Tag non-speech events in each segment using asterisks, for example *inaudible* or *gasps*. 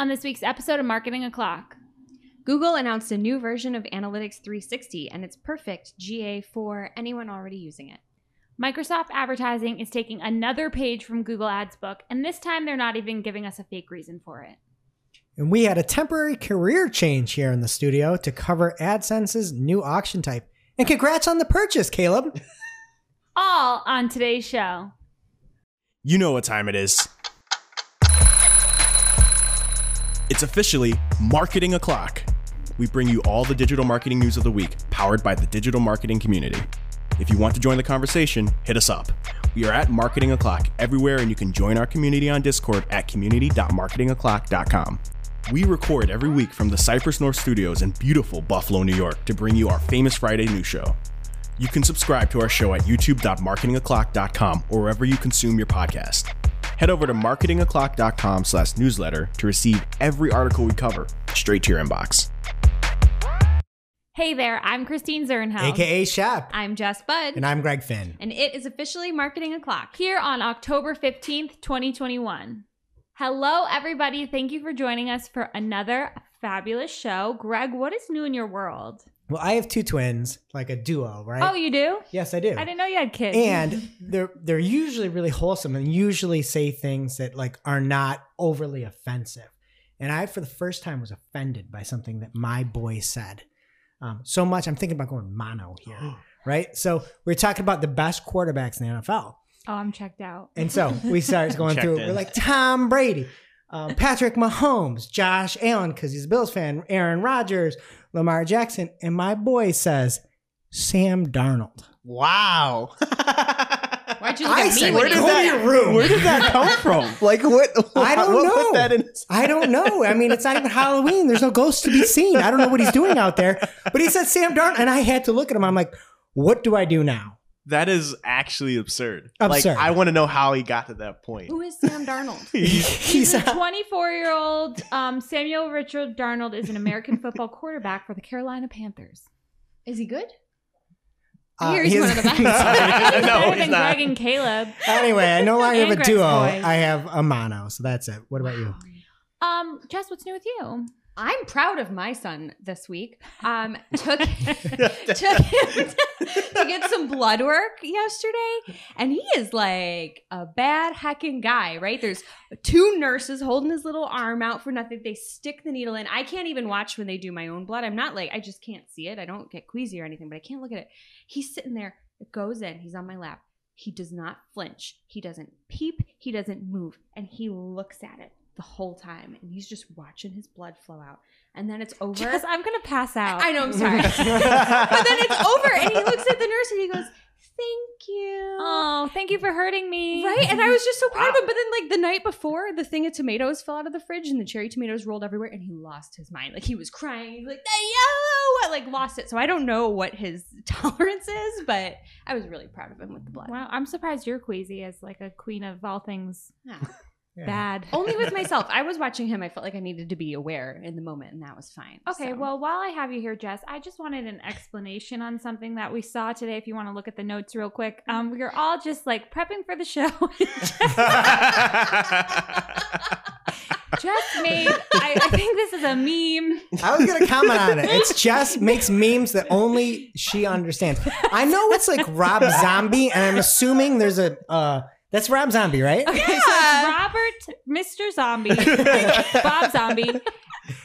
On this week's episode of Marketing O'Clock, Google announced a new version of Analytics 360 and it's perfect GA for anyone already using it. Microsoft Advertising is taking another page from Google Ads book, and this time they're not even giving us a fake reason for it. And we had a temporary career change here in the studio to cover AdSense's new auction type. And congrats on the purchase, Caleb. *laughs* All on today's show. You know what time it is. It's officially Marketing O'Clock. We bring you all the digital marketing news of the week, powered by the digital marketing community. If you want to join the conversation, hit us up. We are at Marketing O'Clock everywhere, and you can join our community on Discord at community.marketingoclock.com. We record every week from the Cypress North Studios in beautiful Buffalo, New York, to bring you our famous Friday news show. You can subscribe to our show at youtube.marketingoclock.com or wherever you consume your podcast. Head over to marketingoclock.com slash newsletter to receive every article we cover straight to your inbox. Hey there, I'm Christine Zirnheld. AKA Shep. I'm Jess Budd. And I'm Greg Finn. And it is officially Marketing O'Clock. Here on October 15th, 2021. Hello, everybody. Thank you for joining us for another fabulous show. Greg, what is new in your world? Well, I have two twins, like a duo, right? Oh, you do? yes, I do. I didn't know you had kids. and *laughs* they're they're usually really wholesome and usually say things that like are not overly offensive. And I, for the first time, was offended by something that my boy said. Um, so much, I'm thinking about going mono here, *gasps* right? So we're talking about the best quarterbacks in the NFL. oh, I'm checked out. And so *laughs* we start going through. in. We're like Tom Brady, um, Patrick Mahomes, Josh Allen because he's a Bills fan, Aaron Rodgers, Lamar Jackson, and my boy says Sam Darnold. Wow. *laughs* Why'd you look I at me said, when where you did that- that? room. Where did that come from? *laughs* Like what? *laughs* I don't what know. Put that in his- I don't know. I mean, it's not even Halloween. There's no ghosts to be seen. I don't know what he's doing out there. But he said Sam Darnold, and I had to look at him. I'm like, what do I do now? That is actually absurd. Absurd. Like I want to know how he got to that point. Who is Sam Darnold? *laughs* He's- *laughs* He's He's a 24 year old um, Samuel Richard Darnold is an American *laughs* football quarterback for the Carolina Panthers. is he good? uh, Here's he's- one of the best. No, Better he's than not. Greg and Caleb. anyway, I no longer have a Greg's duo. boys. I have a mono. So that's it. What about you? Um, Jess, what's new with you? I'm proud of my son this week. Um, *laughs* took *laughs* took him *laughs* to get some blood work yesterday, and he is like a bad hecking guy, right? There's two nurses holding his little arm out for nothing. They stick the needle in. I can't even watch when they do my own blood. I'm not like I just can't see it. I don't get queasy or anything, but I can't look at it. He's sitting there. It goes in. He's on my lap. He does not flinch. He doesn't peep. He doesn't move, and he looks at it the whole time, and he's just watching his blood flow out. And then it's over. Jess, I'm gonna pass out. I know, I'm sorry. *laughs* but then it's over, and he looks at the nurse and he goes, "Thank you." Oh, thank you for hurting me. Right, and I was just so proud of him. But then, like the night before, the thing of tomatoes fell out of the fridge, and the cherry tomatoes rolled everywhere, and he lost his mind. Like he was crying. He was like, "The yellow!" I like lost it. So I don't know what his *laughs* tolerance is, but I was really proud of him with the blood. Wow, I'm surprised you're queasy as like a queen of all things Yeah. Yeah. bad. *laughs* Only with myself. I was watching him. I felt like I needed to be aware in the moment, and that was fine. Okay, So- well, while I have you here, Jess, I just wanted an explanation on something that we saw today. If you want to look at the notes real quick, um, we are all just like prepping for the show. *laughs* *laughs* Jess made, I, I think this is a meme. I was gonna comment on it. It's just makes memes that only she understands. I know it's like Rob Zombie, and I'm assuming there's a uh that's Rob Zombie, right? Okay, so it's Robert, Mr. Zombie, *laughs* Bob Zombie,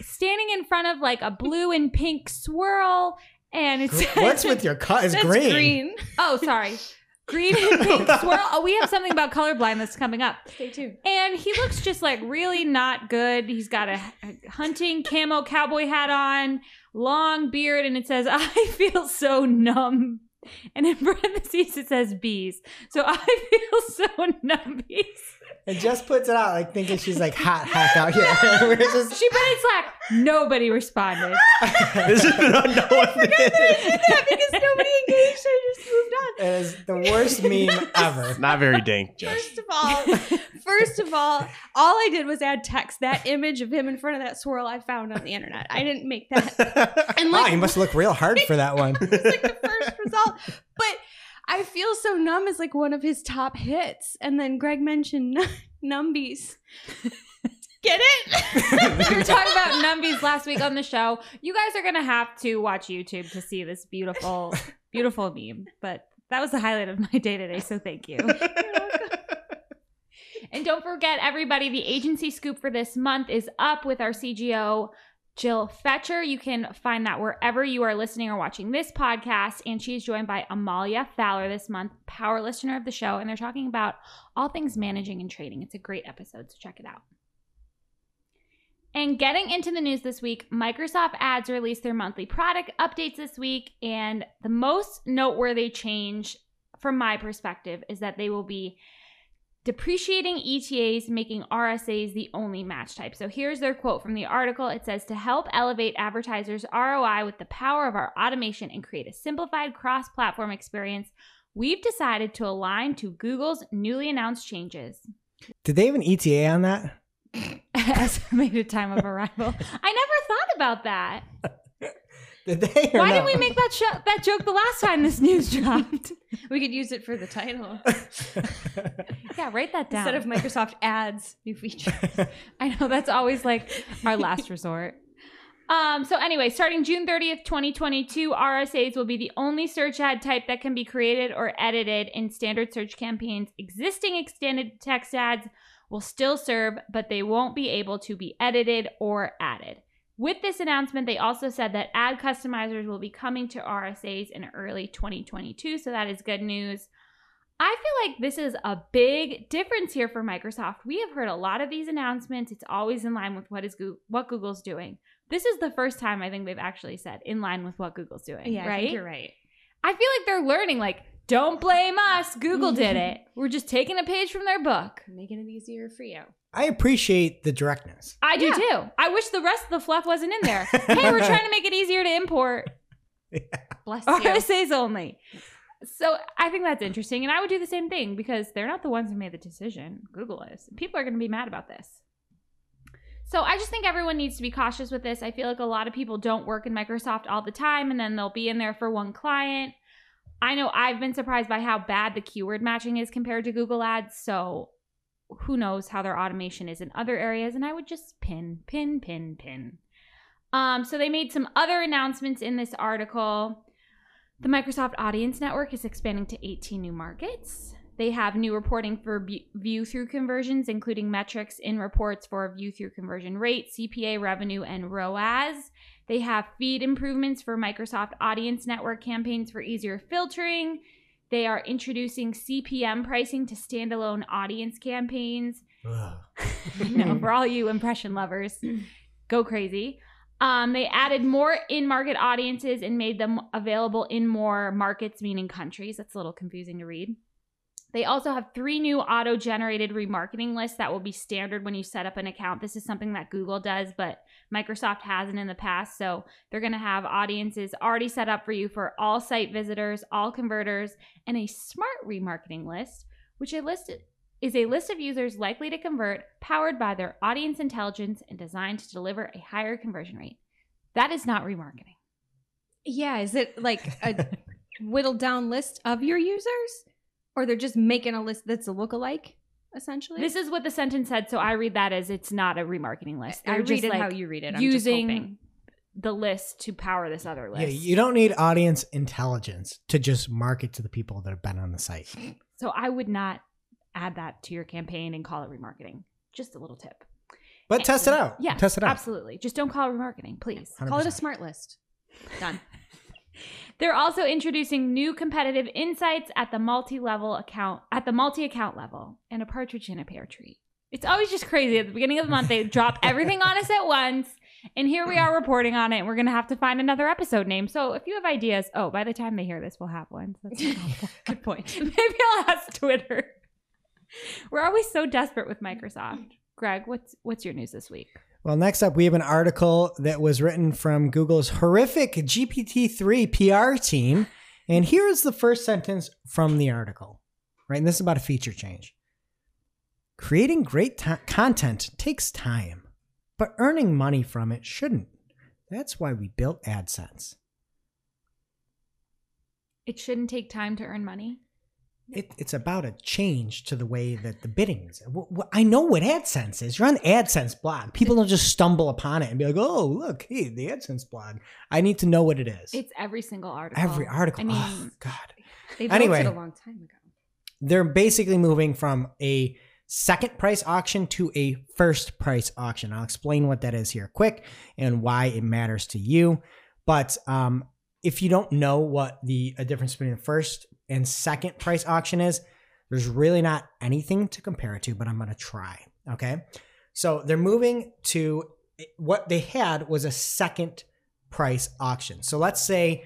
standing in front of like a blue and pink swirl, and it's What's with your cut? It's That's green. green. Oh, sorry. Green and *laughs* pink swirl. Oh, we have something about colorblind that's coming up. Stay tuned. And he looks just like really not good. He's got a, a hunting camo cowboy hat on, long beard, and it says, I feel so numb. And in parentheses, it says bees. So I *laughs* feel so *laughs* numbies. And just puts it out like thinking she's like hot hack out here. *laughs* *laughs* We're just She put in Slack. Nobody responded. *laughs* this has been unknown. Because I did that because nobody engaged. I just moved on. it is the worst meme ever. Not very dank, Jess. First of all, first of all, all I did was add text. That image of him in front of that swirl I found on the internet. I didn't make that. And Wow, like, you must look real hard for that one. it's like the first result. But I feel so numb is like one of his top hits. And then Greg mentioned *laughs* numbies. Get it? *laughs* we were talking about numbies last week on the show. You guys are gonna have to watch YouTube to see this beautiful, beautiful meme. But that was the highlight of my day today. So thank you. *laughs* And don't forget, everybody, the agency scoop for this month is up with our CGO, Jill Fetcher. You can find that wherever you are listening or watching this podcast. And she's joined by Amalia Fowler this month, power listener of the show. And they're talking about all things managing and trading. It's a great episode, so check it out. And getting into the news this week, Microsoft Ads released their monthly product updates this week. And the most noteworthy change, from my perspective, is that they will be depreciating ETAs, making RSAs the only match type. So here's their quote from the article. It says To help elevate advertisers' ROI with the power of our automation and create a simplified cross platform experience, we've decided to align to Google's newly announced changes. Did they have an ETA on that? *laughs* Estimated time of arrival. I never thought about that. *laughs* Did they? or Why no? didn't we make that sho- that joke the last time this news dropped? *laughs* we could use it for the title *laughs* yeah, write that down. instead of Microsoft ads, new feature. *laughs* I know that's always like our last resort. Um, so anyway, starting June 30th, 2022, RSAs will be the only search ad type that can be created or edited in standard search campaigns. Existing extended text ads will still serve, but they won't be able to be edited or added. With this announcement, they also said that ad customizers will be coming to RSAs in early 2022, so that is good news. I feel like this is a big difference here for Microsoft. We have heard a lot of these announcements. It's always in line with what is Google, what Google's doing. This is the first time I think they've actually said in line with what Google's doing. yeah, I right? think you're right. I feel like they're learning. Like, don't blame us. Google did *laughs* it. We're just taking a page from their book. Making it easier for you. I appreciate the directness. I do Yeah. too. I wish the rest of the fluff wasn't in there. hey, we're trying to make it easier to import. *laughs* Bless you. RSAs only. So I think that's interesting. And I would do the same thing because they're not the ones who made the decision. Google is. People are going to be mad about this. So I just think everyone needs to be cautious with this. I feel like a lot of people don't work in Microsoft all the time and then they'll be in there for one client. I know I've been surprised by how bad the keyword matching is compared to Google Ads. So who knows how their automation is in other areas. And I would just pin, pin, pin, pin. Um, so they made some other announcements in this article. The Microsoft Audience Network is expanding to 18 new markets. They have new reporting for view through conversions, including metrics in reports for view through conversion rate, CPA revenue, and ROAS. They have feed improvements for Microsoft Audience Network campaigns for easier filtering. They are introducing CPM pricing to standalone audience campaigns. Ugh. *laughs* no, for all you impression lovers, go crazy. Um, they added more in market audiences and made them available in more markets, meaning countries. That's a little confusing to read. They also have three new auto generated remarketing lists that will be standard when you set up an account. This is something that Google does, but Microsoft hasn't in the past. So they're going to have audiences already set up for you for all site visitors, all converters, and a smart remarketing list, which a list is a list of users likely to convert, powered by their audience intelligence and designed to deliver a higher conversion rate. That is not remarketing. Yeah, is it like a whittled down list of your users? Or they're just making a list that's a lookalike, essentially? This is what the sentence said, so I read that as it's not a remarketing list. I They're read just it like how you read it. I'm using hoping. the list to power this other list. Yeah, you don't need audience intelligence to just market to the people that have been on the site. so I would not add that to your campaign and call it remarketing. Just a little tip. But test it out. Yeah, test it out. Absolutely. Just don't call it remarketing, please. Call it a smart list. Done. They're also introducing new competitive insights at the multi-level account at the multi-account level and a partridge in a pear tree. It's always just crazy. At the beginning of the month, they drop *laughs* everything on us at once. And here we are reporting on it. And we're going to have to find another episode name. So if you have ideas, oh, by the time they hear this, we'll have one. So that's. *laughs* Good point. *laughs* Maybe I'll ask Twitter. We're always so desperate with Microsoft. Greg, what's what's your news this week? Well, next up, we have an article that was written from Google's horrific GPT-3 PR team. And here's the first sentence from the article, right? And this is about a feature change. Creating great t- content takes time, but earning money from it shouldn't. That's why we built AdSense. It shouldn't take time to earn money. It, it's about a change to the way that the bidding is. I know what AdSense is. You're on the AdSense blog. People don't just stumble upon it and be like, "Oh, look, hey, the AdSense blog." I need to know what it is. It's every single article. Every article. I mean, oh, God. They built Anyway. it a long time ago. they're basically moving from a second price auction to a first price auction. I'll explain what that is here quick and why it matters to you. But um, if you don't know what the a difference between the first and second price auction is, there's really not anything to compare it to, but I'm going to try. Okay. So they're moving to what they had was a second price auction. So let's say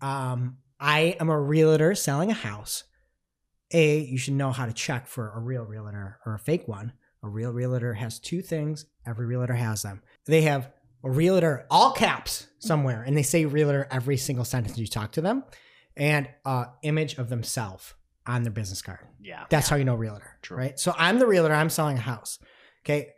um, I am a realtor selling a house. A, you should know how to check for a real realtor or a fake one. A real realtor has two things. Every realtor has them. They have a realtor, all caps somewhere, and they say realtor every single sentence you talk to them, and a image of themselves on their business card. Yeah. That's how you know realtor, True. right? So I'm the realtor. I'm selling a house. Okay.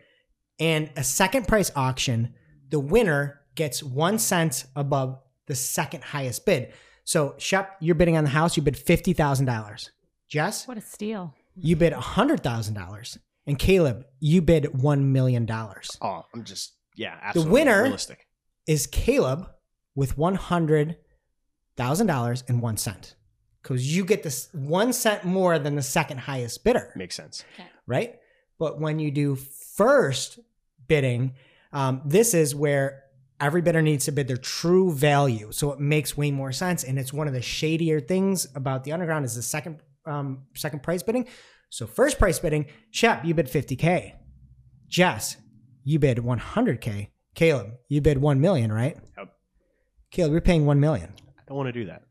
And a second price auction, the winner gets one cent above the second highest bid. So Shep, you're bidding on the house. You bid fifty thousand dollars. Jess, what a steal. you bid hundred thousand dollars. And Caleb, you bid one million dollars. Oh, I'm just yeah. Absolutely winner- Realistic. Is Caleb with one hundred thousand dollars and one cent? Because you get this one cent more than the second highest bidder. Makes sense. right? But when you do first bidding, um, this is where every bidder needs to bid their true value. So it makes way more sense. And it's one of the shadier things about the underground is the second um, second price bidding. So first price bidding, Shep, you bid 50K. Jess, you bid 100K. Caleb, you bid 1 million, right? Yep. Caleb, you're paying 1 million. I don't want to do that.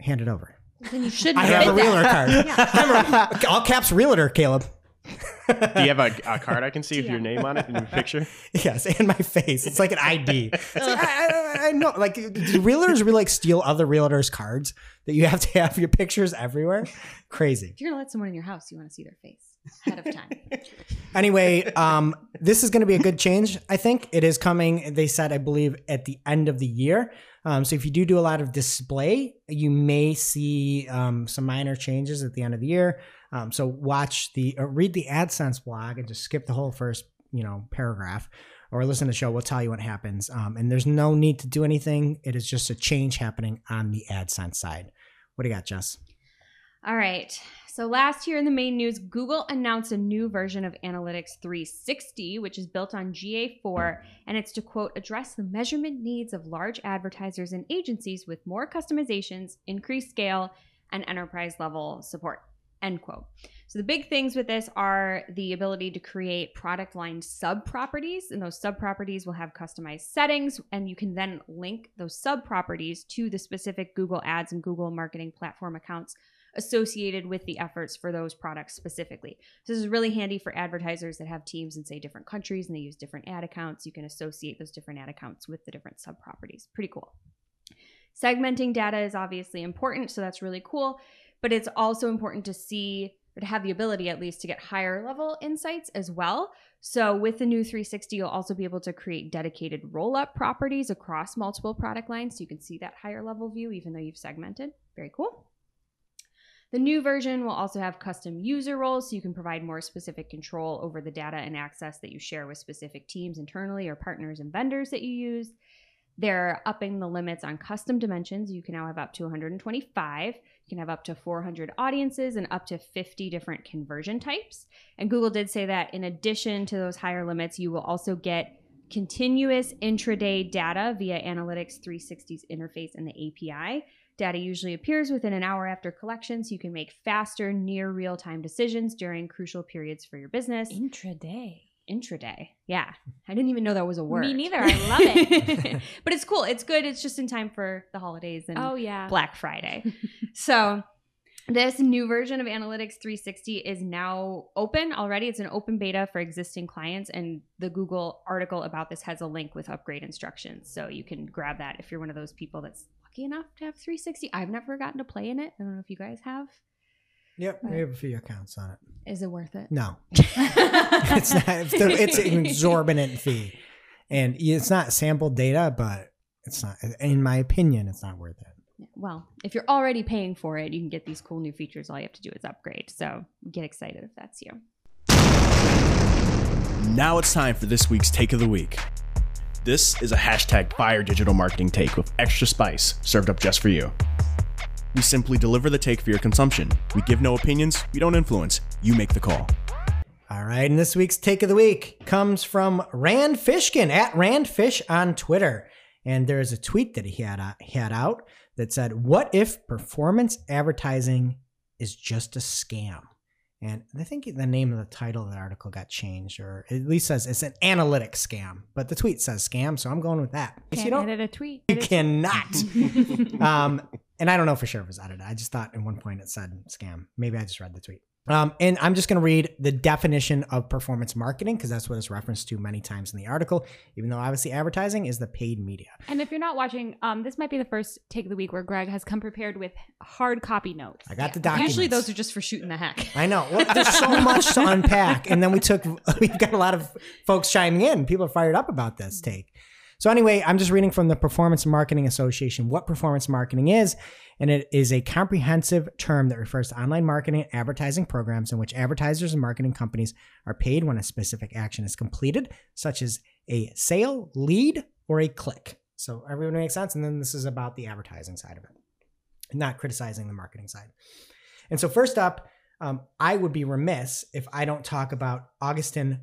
Hand it over. Then you should I have a bid that. realtor card. *laughs* I'm all caps realtor, Caleb. Do you have a, a card I can see with your name on it in your picture? *laughs* Yes, and my face. It's like an ID. Like, I, I, I know. Like, do realtors really like steal other realtors' cards that you have to have your pictures everywhere? Crazy. If you're gonna let someone in your house, you want to see their face ahead of time. *laughs* Anyway, um, this is going to be a good change. I think it is coming. They said, I believe, at the end of the year. Um, so if you do do a lot of display, you may see um, some minor changes at the end of the year. Um, so watch the or read the AdSense blog and just skip the whole first you know paragraph, or listen to the show. We'll tell you what happens. Um, and there's no need to do anything. It is just a change happening on the AdSense side. What do you got, Jess? All right. So last year in the main news, Google announced a new version of Analytics 360, which is built on GA4, and it's to quote, address the measurement needs of large advertisers and agencies with more customizations, increased scale, and enterprise level support. End quote. So the big things with this are the ability to create product line sub properties, and those sub properties will have customized settings, and you can then link those sub properties to the specific Google Ads and Google Marketing Platform accounts associated with the efforts for those products specifically. So this is really handy for advertisers that have teams in say different countries and they use different ad accounts. You can associate those different ad accounts with the different sub properties. Pretty cool. Segmenting data is obviously important, so that's really cool, but it's also important to see or to have the ability at least to get higher level insights as well. So with the new 360, you'll also be able to create dedicated roll up properties across multiple product lines so you can see that higher level view even though you've segmented. Very cool. The new version will also have custom user roles so you can provide more specific control over the data and access that you share with specific teams internally or partners and vendors that you use. They're upping the limits on custom dimensions. You can now have up to 125. You can have up to 400 audiences and up to 50 different conversion types. And Google did say that in addition to those higher limits, you will also get continuous intraday data via Analytics 360's interface and the API. Data usually appears within an hour after collection, so you can make faster, near real time decisions during crucial periods for your business. Intraday. Intraday. Yeah. I didn't even know that was a word. Me neither. I love it. *laughs* but it's cool. It's good. It's just in time for the holidays and oh yeah. Black Friday. *laughs* so this new version of Analytics 360 is now open already. It's an open beta for existing clients, and the Google article about this has a link with upgrade instructions. So you can grab that if you're one of those people that's lucky enough to have 360. I've never gotten to play in it. I don't know if you guys have. Yep, we have a few accounts on it. Is it worth it? No, *laughs* it's not. It's, it's an *laughs* exorbitant fee, and it's not sample data, but it's not. In my opinion, it's not worth it. Well, if you're already paying for it, you can get these cool new features. All you have to do is upgrade. So get excited if that's you. Now it's time for this week's Take of the Week. This is a hashtag fire digital marketing take with extra spice served up just for you. We simply deliver the take for your consumption. We give no opinions, we don't influence. You make the call. All right, and this week's take of the week comes from Rand Fishkin at Randfish on Twitter. And there is a tweet that he had, uh, he had out that said, What if performance advertising is just a scam? And I think the name of the title of the article got changed, or at least says it's an analytic scam. But the tweet says scam, so I'm going with that. Can't you edit a tweet. you cannot. *laughs* um, and I don't know for sure if it was edited. I just thought at one point it said scam. Maybe I just read the tweet. Um, and I'm just going to read the definition of performance marketing because that's what it's referenced to many times in the article, even though obviously advertising is the paid media. And if you're not watching, um, this might be the first take of the week where Greg has come prepared with hard copy notes. I got the documents. Usually those are just for shooting the heck. I know. Well, there's so much to unpack. And then we took, *laughs* we've got a lot of folks chiming in. People are fired up about this take. So, anyway, I'm just reading from the Performance Marketing Association what performance marketing is. And it is a comprehensive term that refers to online marketing and advertising programs in which advertisers and marketing companies are paid when a specific action is completed, such as a sale, lead, or a click. So, everyone makes sense. And then this is about the advertising side of it, not criticizing the marketing side. And so, first up, um, I would be remiss if I don't talk about Augustine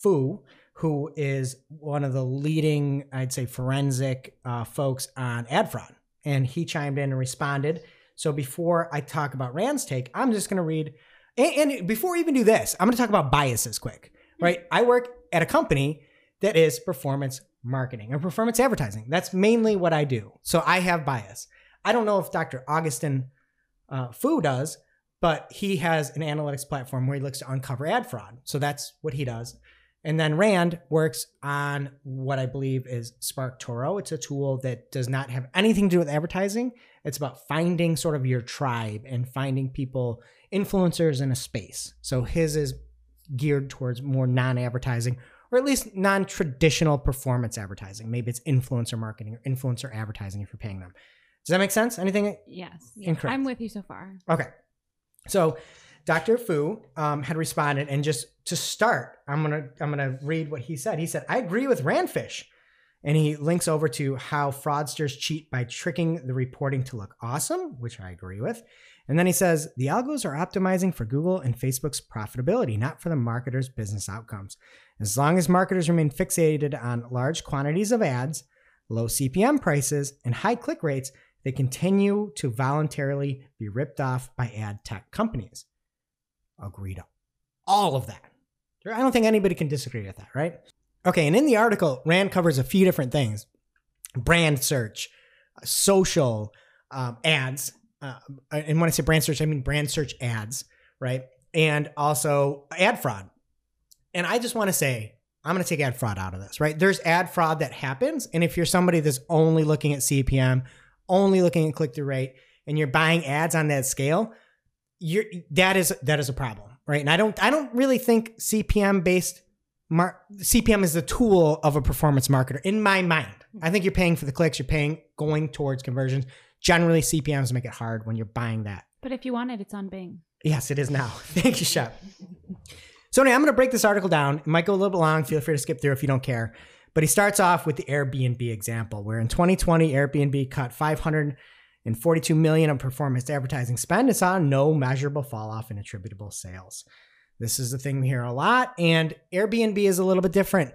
Fou, who is one of the leading, I'd say, forensic uh, folks on ad fraud. And he chimed in and responded. So before I talk about Rand's take, I'm just going to read. And, and before we even do this, I'm going to talk about biases quick, right? I work at a company that is performance marketing or performance advertising. That's mainly what I do. So I have bias. I don't know if Dr. Augustine uh, Fou does, but he has an analytics platform where he looks to uncover ad fraud. So that's what he does. And then Rand works on what I believe is SparkToro. It's a tool that does not have anything to do with advertising. It's about finding sort of your tribe and finding people, influencers in a space. So his is geared towards more non advertising or at least non traditional performance advertising. Maybe it's influencer marketing or influencer advertising if you're paying them. Does that make sense? Anything? Yes. Yeah. Incorrect. I'm with you so far. Okay. So Dr. Fou um, had responded, and just to start, I'm gonna I'm gonna read what he said. He said, "I agree with Randfish," and he links over to how fraudsters cheat by tricking the reporting to look awesome, which I agree with. And then he says the algos are optimizing for Google and Facebook's profitability, not for the marketers' business outcomes. As long as marketers remain fixated on large quantities of ads, low CPM prices, and high click rates, they continue to voluntarily be ripped off by ad tech companies agree to all of that. I don't think anybody can disagree with that, right? Okay, and in the article, Rand covers a few different things brand search, social um, ads. Uh, and when I say brand search, I mean brand search ads, right? And also ad fraud. And I just want to say, I'm going to take ad fraud out of this, right? There's ad fraud that happens. And if you're somebody that's only looking at CPM, only looking at click through rate, and you're buying ads on that scale, you're that is that is a problem, right? And I don't I don't really think CPM based mar- CPM is the tool of a performance marketer in my mind. I think you're paying for the clicks, you're paying going towards conversions. Generally, CPMs make it hard when you're buying that. But if you want it, it's on Bing. Yes, it is now. *laughs* Thank you, Shep. So anyway, I'm going to break this article down. It might go a little bit long. Feel free to skip through if you don't care. But he starts off with the Airbnb example, where in 2020, Airbnb cut 500 and 42 million of performance advertising spend and saw no measurable fall off in attributable sales. This is the thing we hear a lot, and Airbnb is a little bit different.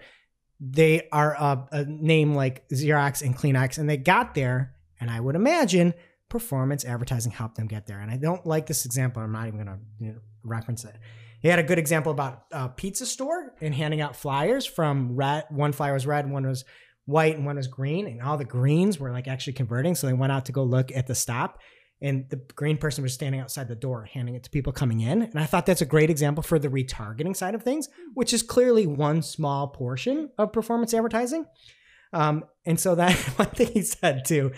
They are a, a name like Xerox and Kleenex, and they got there, and I would imagine performance advertising helped them get there. And I don't like this example. I'm not even going to reference it. He had a good example about a pizza store and handing out flyers from red. One flyer was red, one was white and one was green, and all the greens were like actually converting. So they went out to go look at the stop, and the green person was standing outside the door handing it to people coming in. And I thought that's a great example for the retargeting side of things, which is clearly one small portion of performance advertising. Um, and so that *laughs* one thing he said too,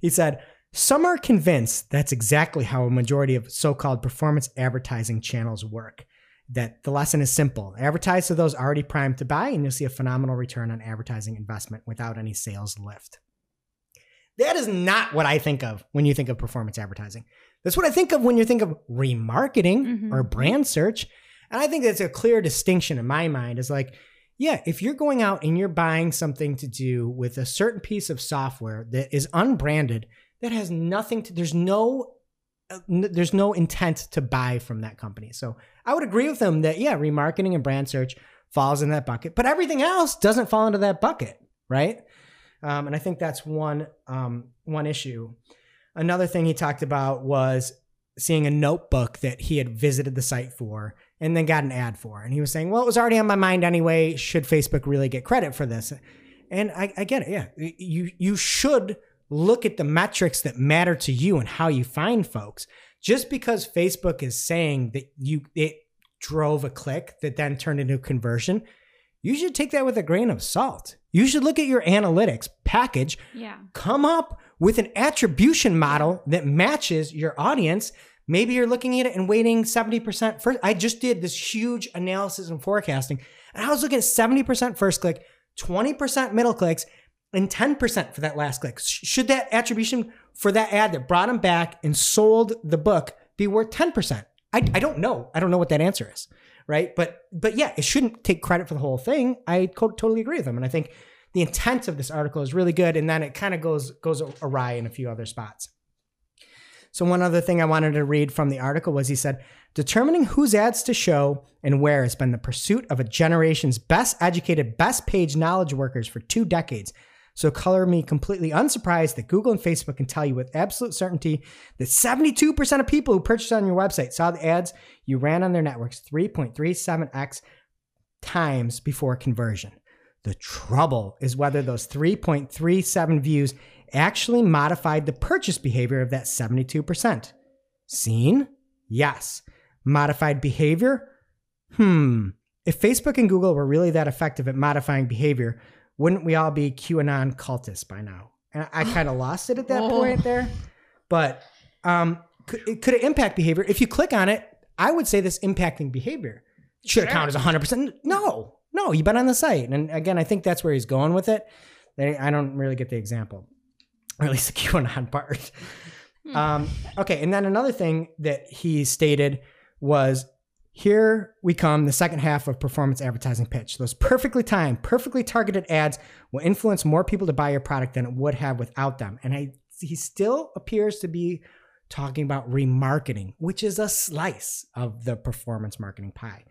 he said, some are convinced that's exactly how a majority of so called performance advertising channels work that the lesson is simple advertise to those already primed to buy, and you'll see a phenomenal return on advertising investment without any sales lift. That is not what I think of when you think of performance advertising. That's what I think of when you think of remarketing Mhm. or brand search. And I think that's a clear distinction in my mind is like, yeah, if you're going out and you're buying something to do with a certain piece of software that is unbranded, that has nothing to, there's no, n- there's no intent to buy from that company. So I would agree with them that, yeah, remarketing and brand search falls in that bucket, but everything else doesn't fall into that bucket, right? Um, and I think that's one um, one issue. Another thing he talked about was seeing a notebook that he had visited the site for and then got an ad for. And he was saying, well, it was already on my mind anyway. Should Facebook really get credit for this? And I, I get it. Yeah. You, you should look at the metrics that matter to you and how you find folks. Just because Facebook is saying that you, it drove a click that then turned into a conversion, you should take that with a grain of salt. You should look at your analytics package Yeah. come up with an attribution model that matches your audience. Maybe you're looking at it and waiting 70% first. I just did this huge analysis and forecasting, and I was looking at 70% first click, 20% middle clicks, and 10% for that last click. Should that attribution for that ad that brought him back and sold the book be worth 10%? I, I don't know. I don't know what that answer is, right? But but yeah, it shouldn't take credit for the whole thing. I co- totally agree with them, and I think the intent of this article is really good, and then it kind of goes goes awry in a few other spots. So one other thing I wanted to read from the article was he said, determining whose ads to show and where has been the pursuit of a generation's best educated, best page knowledge workers for two decades. So color me completely unsurprised that Google and Facebook can tell you with absolute certainty that 72% of people who purchased on your website saw the ads you ran on their networks 3.37x times before conversion. The trouble is whether those 3.37 views actually modified the purchase behavior of that 72%. Seen? Yes. Modified behavior? Hmm. If Facebook and Google were really that effective at modifying behavior, wouldn't we all be QAnon cultists by now? And I *gasps* kind of lost it at that Oh. point there. But um, could, it, could it impact behavior? If you click on it, I would say this impacting behavior should it count as 100%? No, no, you've been on the site. And again, I think that's where he's going with it. I don't really get the example, or at least the *laughs* QAnon part. Um, okay, and then another thing that he stated was here we come, the second half of performance advertising pitch. Those perfectly timed, perfectly targeted ads will influence more people to buy your product than it would have without them. And I, he still appears to be talking about remarketing, which is a slice of the performance marketing pie.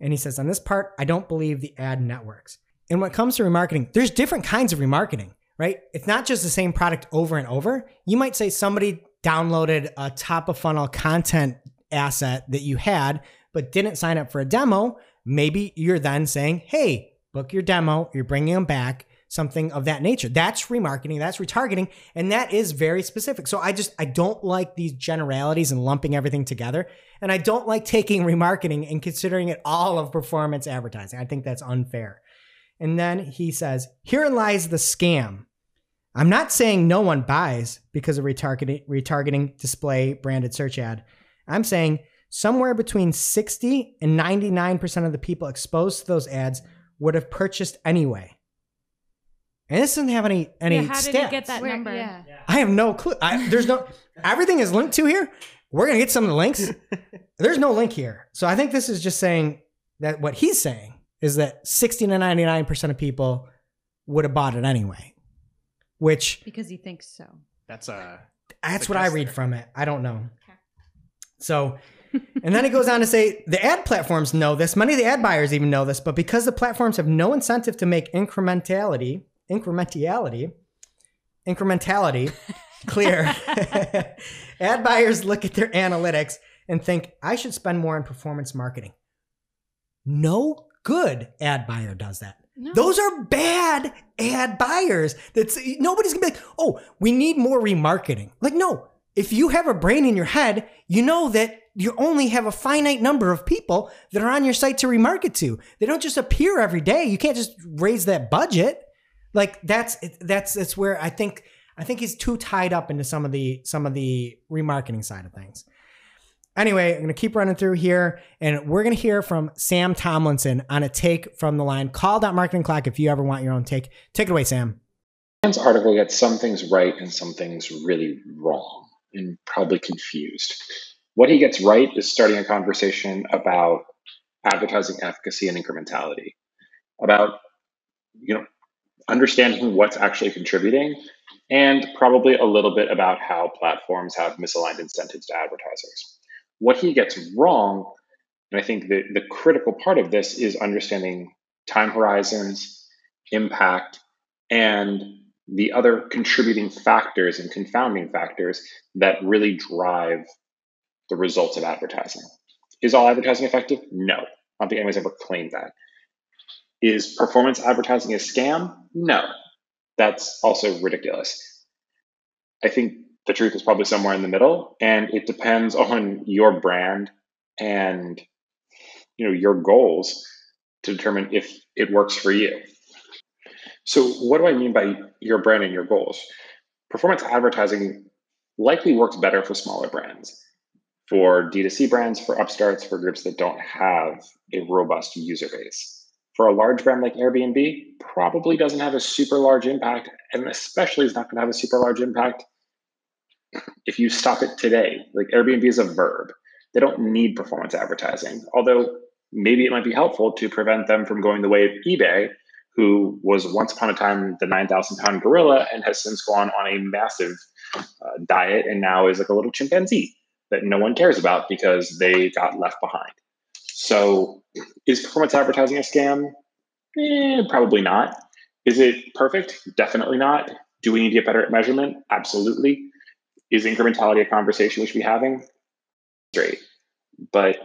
And he says, on this part, I don't believe the ad networks. And when it comes to remarketing, there's different kinds of remarketing, right? It's not just the same product over and over. You might say somebody downloaded a top of funnel content asset that you had, but didn't sign up for a demo. Maybe you're then saying, hey, book your demo. You're bringing them back, something of that nature. That's remarketing, that's retargeting, and that is very specific. So I just, I don't like these generalities and lumping everything together. And I don't like taking *laughs* remarketing and considering it all of performance advertising. I think that's unfair. And then he says, Herein lies the scam. I'm not saying no one buys because of retargeting, retargeting display branded search ad. I'm saying somewhere between 60 and 99% of the people exposed to those ads would have purchased anyway. And this doesn't have any any yeah, how did he get that Where- number? Yeah. I have no clue. I, there's no *laughs* everything is linked to here. We're gonna get some of the links. *laughs* There's no link here, so I think this is just saying that what he's saying is that 60 to 99 percent of people would have bought it anyway, which Because he thinks so. That's uh that's what I read there. from it. I don't know. Okay. So, and then he goes on to say the ad platforms know this. Many of the ad buyers even know this, but because the platforms have no incentive to make incrementality, incrementality, incrementality *laughs* clear, *laughs* ad buyers look at their analytics and think, I should spend more on performance marketing. No good ad buyer does that. No. Those are bad ad buyers. That's nobody's gonna be like, oh, we need more remarketing. Like, no. If you have a brain in your head, you know that you only have a finite number of people that are on your site to remarket to. They don't just appear every day. You can't just raise that budget. Like that's that's that's where I think I think he's too tied up into some of the some of the remarketing side of things. Anyway, I'm going to keep running through here and we're going to hear from Sam Tomlinson on a take from the line call that marketing clock if you ever want your own take. Take it away, Sam. Rand's article gets some things right and some things really wrong and probably confused. What he gets right is starting a conversation about advertising efficacy and incrementality, about you know understanding what's actually contributing, and probably a little bit about how platforms have misaligned incentives to advertisers. What he gets wrong, and I think the, the critical part of this is understanding time horizons, impact, and the other contributing factors and confounding factors that really drive the results of advertising. Is all advertising effective? No. I don't think anyone's ever claimed that. Is performance advertising a scam? No. That's also ridiculous. I think the truth is probably somewhere in the middle, and it depends on your brand and you know your goals to determine if it works for you. So, what do I mean by your brand and your goals? Performance advertising likely works better for smaller brands, for D2C brands, for upstarts, for groups that don't have a robust user base. For a large brand like Airbnb, probably doesn't have a super large impact, and especially is not going to have a super large impact if you stop it today. Like Airbnb is a verb. They don't need performance advertising, although maybe it might be helpful to prevent them from going the way of eBay who was once upon a time the 9,000 pound gorilla and has since gone on a massive uh, diet and now is like a little chimpanzee that no one cares about because they got left behind. So, is performance advertising a scam? Eh, probably not. Is it perfect? Definitely not. Do we need to get better at measurement? Absolutely. Is incrementality a conversation we should be having? Great. But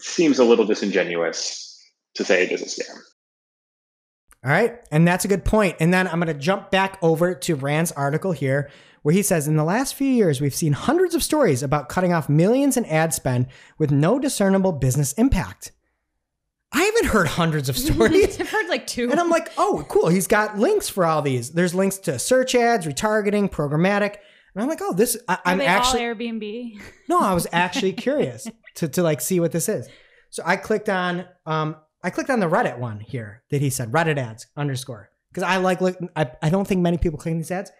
seems a little disingenuous to say it is a scam. All right. And that's a good point. And then I'm going to jump back over to Rand's article here, where he says In the last few years, we've seen hundreds of stories about cutting off millions in ad spend with no discernible business impact. I haven't heard hundreds of *laughs* stories. I've heard like two. and I'm like, oh, cool. He's got links for all these. There's links to search ads, retargeting, programmatic. And I'm like, oh, this, I, they actually, all Airbnb? no, I was *laughs* actually curious to, to like see what this is. So I clicked on um, I clicked on the Reddit one here that he said Reddit ads underscore because I like look. I, I don't think many people click these ads.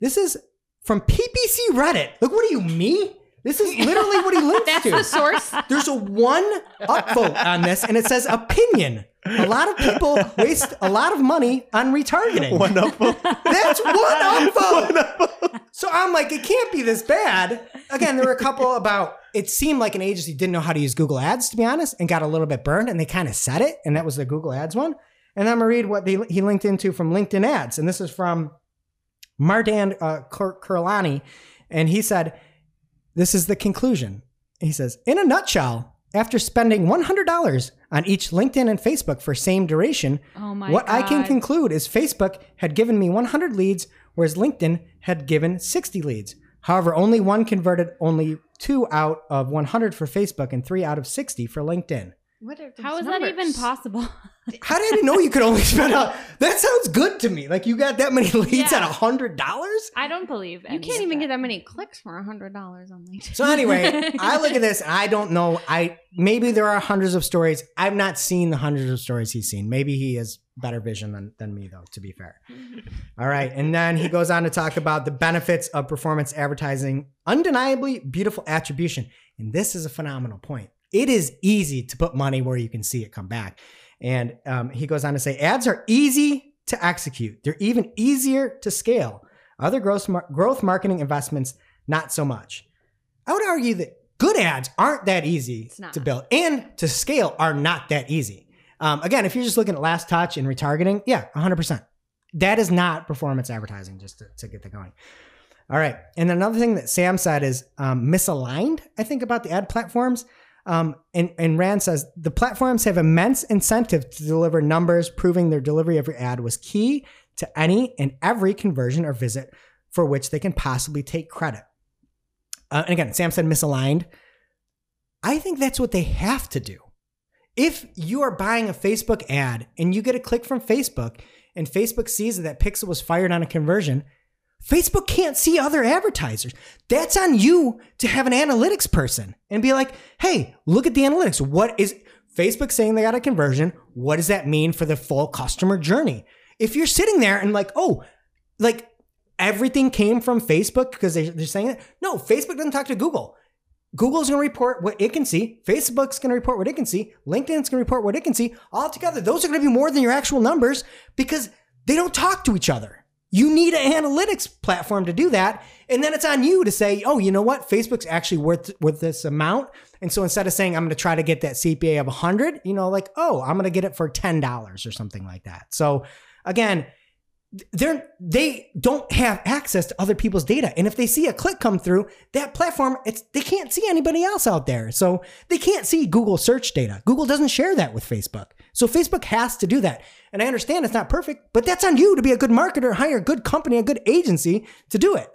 This is from PPC Reddit. Look, what are you me? This is literally what he links *laughs* That's to. the source. There's a one upvote on this, and it says opinion. A lot of people waste a lot of money on retargeting. One. That's one upvote. *laughs* So I'm like, it can't be this bad. Again, there were a couple about. It seemed like an agency didn't know how to use Google Ads, to be honest, and got a little bit burned, and they kind of said it, and that was the Google Ads one. And then I'm gonna read what they, he linked into from LinkedIn Ads, and this is from Mardan uh, Kurlani, and he said, "This is the conclusion." He says, "In a nutshell." After spending $100 on each LinkedIn and Facebook for same duration, Oh what I can conclude is Facebook had given me 100 leads, whereas LinkedIn had given 60 leads. However, only one converted only two out of 100 for Facebook and three out of 60 for LinkedIn. What are How those is that even possible? *laughs* How did I know you could only spend a? That sounds good to me. Like you got that many *laughs* leads Yeah. at $100? I don't believe You can't of even get that many clicks for a hundred dollars on LinkedIn. So anyway, *laughs* I look at this and I don't know. I maybe there are hundreds of stories. I've not seen the hundreds of stories he's seen. Maybe he has better vision than, than me, though, to be fair. All right. And then he goes on to talk about the benefits of performance advertising, undeniably beautiful attribution. And this is a phenomenal point. It is easy to put money where you can see it come back. And um, he goes on to say ads are easy to execute, they're even easier to scale. Other growth, mar- growth marketing investments, not so much. I would argue that good ads aren't that easy to build and to scale are not that easy. Um, again, if you're just looking at last touch and retargeting, yeah, 100%. That is not performance advertising, just to, to get that going. All right. And another thing that Sam said is um, misaligned, I think, about the ad platforms. Um, and, and Rand says the platforms have immense incentive to deliver numbers, proving their delivery of your ad was key to any and every conversion or visit for which they can possibly take credit. Uh, and again, Sam said misaligned. I think that's what they have to do. If you are buying a Facebook ad and you get a click from Facebook and Facebook sees that that pixel was fired on a conversion, Facebook can't see other advertisers. That's on you to have an analytics person and be like, hey, look at the analytics. What is Facebook saying they got a conversion? What does that mean for the full customer journey? if you're sitting there and like, oh, like everything came from Facebook because they, they're saying it. No, Facebook doesn't talk to Google. Google's going to report what it can see. Facebook's going to report what it can see. LinkedIn's going to report what it can see. All together, those are going to be more than your actual numbers because they don't talk to each other. You need an analytics platform to do that. And then it's on you to say, oh, you know what? Facebook's actually worth worth this amount. And so instead of saying I'm going to try to get that CPA of 100, you know, like, oh, I'm going to get it for $10 or something like that. So again, they're they don't have access to other people's data. And if they see a click come through that platform it's they can't see anybody else out there. So they can't see google search data. Google doesn't share that with facebook. So facebook has to do that. And i understand it's not perfect but that's on you to be a good marketer hire a good company a good agency to do it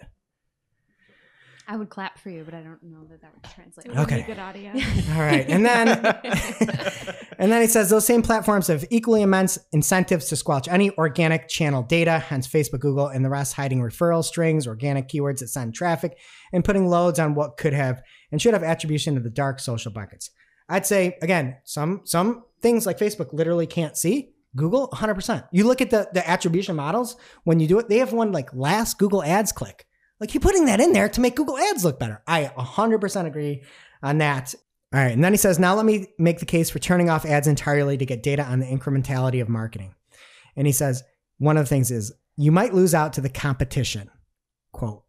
I would clap for you, but I don't know that that would translate. It would Okay. Good audio. all right and then *laughs* and then he says those same platforms have equally immense incentives to squelch any organic channel data, hence Facebook, Google, and the rest hiding referral strings, organic keywords that send traffic, and putting loads on what could have and should have attribution to the dark social buckets. I'd say again, some some things like Facebook literally can't see. Google 100%. You look at the the attribution models when you do it, they have one like last Google Ads click. Like you're putting that in there to make Google Ads look better. I 100% agree on that. All right. And then he says, now let me make the case for turning off ads entirely to get data on the incrementality of marketing. And he says, one of the things is you might lose out to the competition, quote,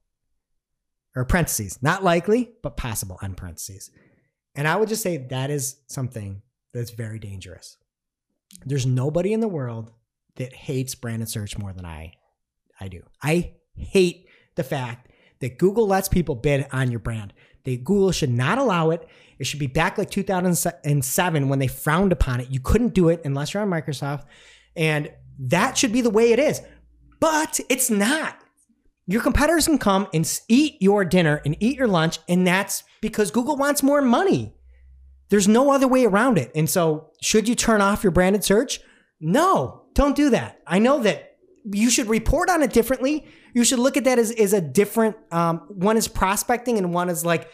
or parentheses, not likely, but possible, end parentheses. And I would just say that is something that's very dangerous. There's nobody in the world that hates branded search more than I I do. I hate the fact that Google lets people bid on your brand. They Google should not allow it. It should be back like 2007 when they frowned upon it. You couldn't do it unless you're on Microsoft. And that should be the way it is. But it's not. Your competitors can come and eat your dinner and eat your lunch, and that's because Google wants more money. There's no other way around it. And so, should you turn off your branded search? No, don't do that. I know that you should report on it differently. You should look at that as, as a different um, one is prospecting and one is like,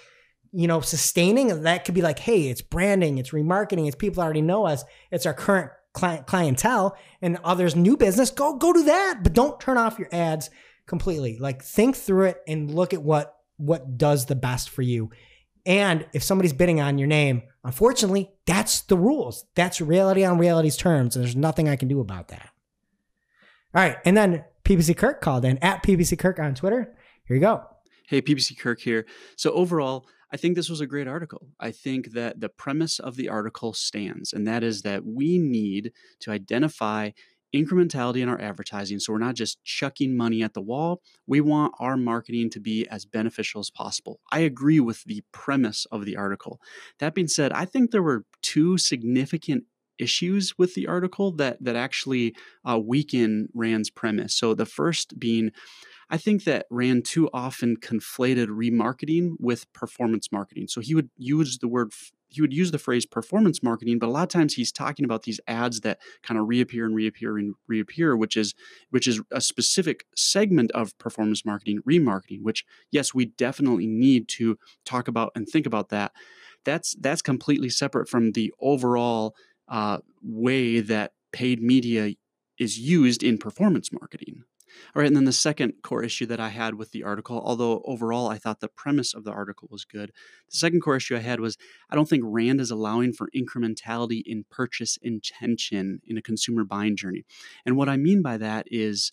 you know, sustaining. And that could be like, hey, it's branding, it's remarketing, it's people already know us, it's our current client clientele, and others new business. Go go do that, but don't turn off your ads completely. Like think through it and look at what what does the best for you. And if somebody's bidding on your name, unfortunately, that's the rules. That's reality on reality's terms, and there's nothing I can do about that. All right, and then PPC Kirk called in at PPC Kirk on Twitter. Here you go. Hey, PPC Kirk here. So, overall, I think this was a great article. I think that the premise of the article stands, and that is that we need to identify incrementality in our advertising. So, we're not just chucking money at the wall. We want our marketing to be as beneficial as possible. I agree with the premise of the article. That being said, I think there were two significant issues with the article that that actually uh, weaken Rand's premise. So the first being I think that Rand too often conflated remarketing with performance marketing. So he would use the word, he would use the phrase performance marketing, but a lot of times he's talking about these ads that kind of reappear and reappear and reappear, which is which is a specific segment of performance marketing, remarketing. Which yes, we definitely need to talk about and think about that. That's that's completely separate from the overall uh, way that paid media is used in performance marketing. All right, and then the second core issue that I had with the article, although overall I thought the premise of the article was good, the second core issue I had was I don't think Rand is allowing for incrementality in purchase intention in a consumer buying journey. And what I mean by that is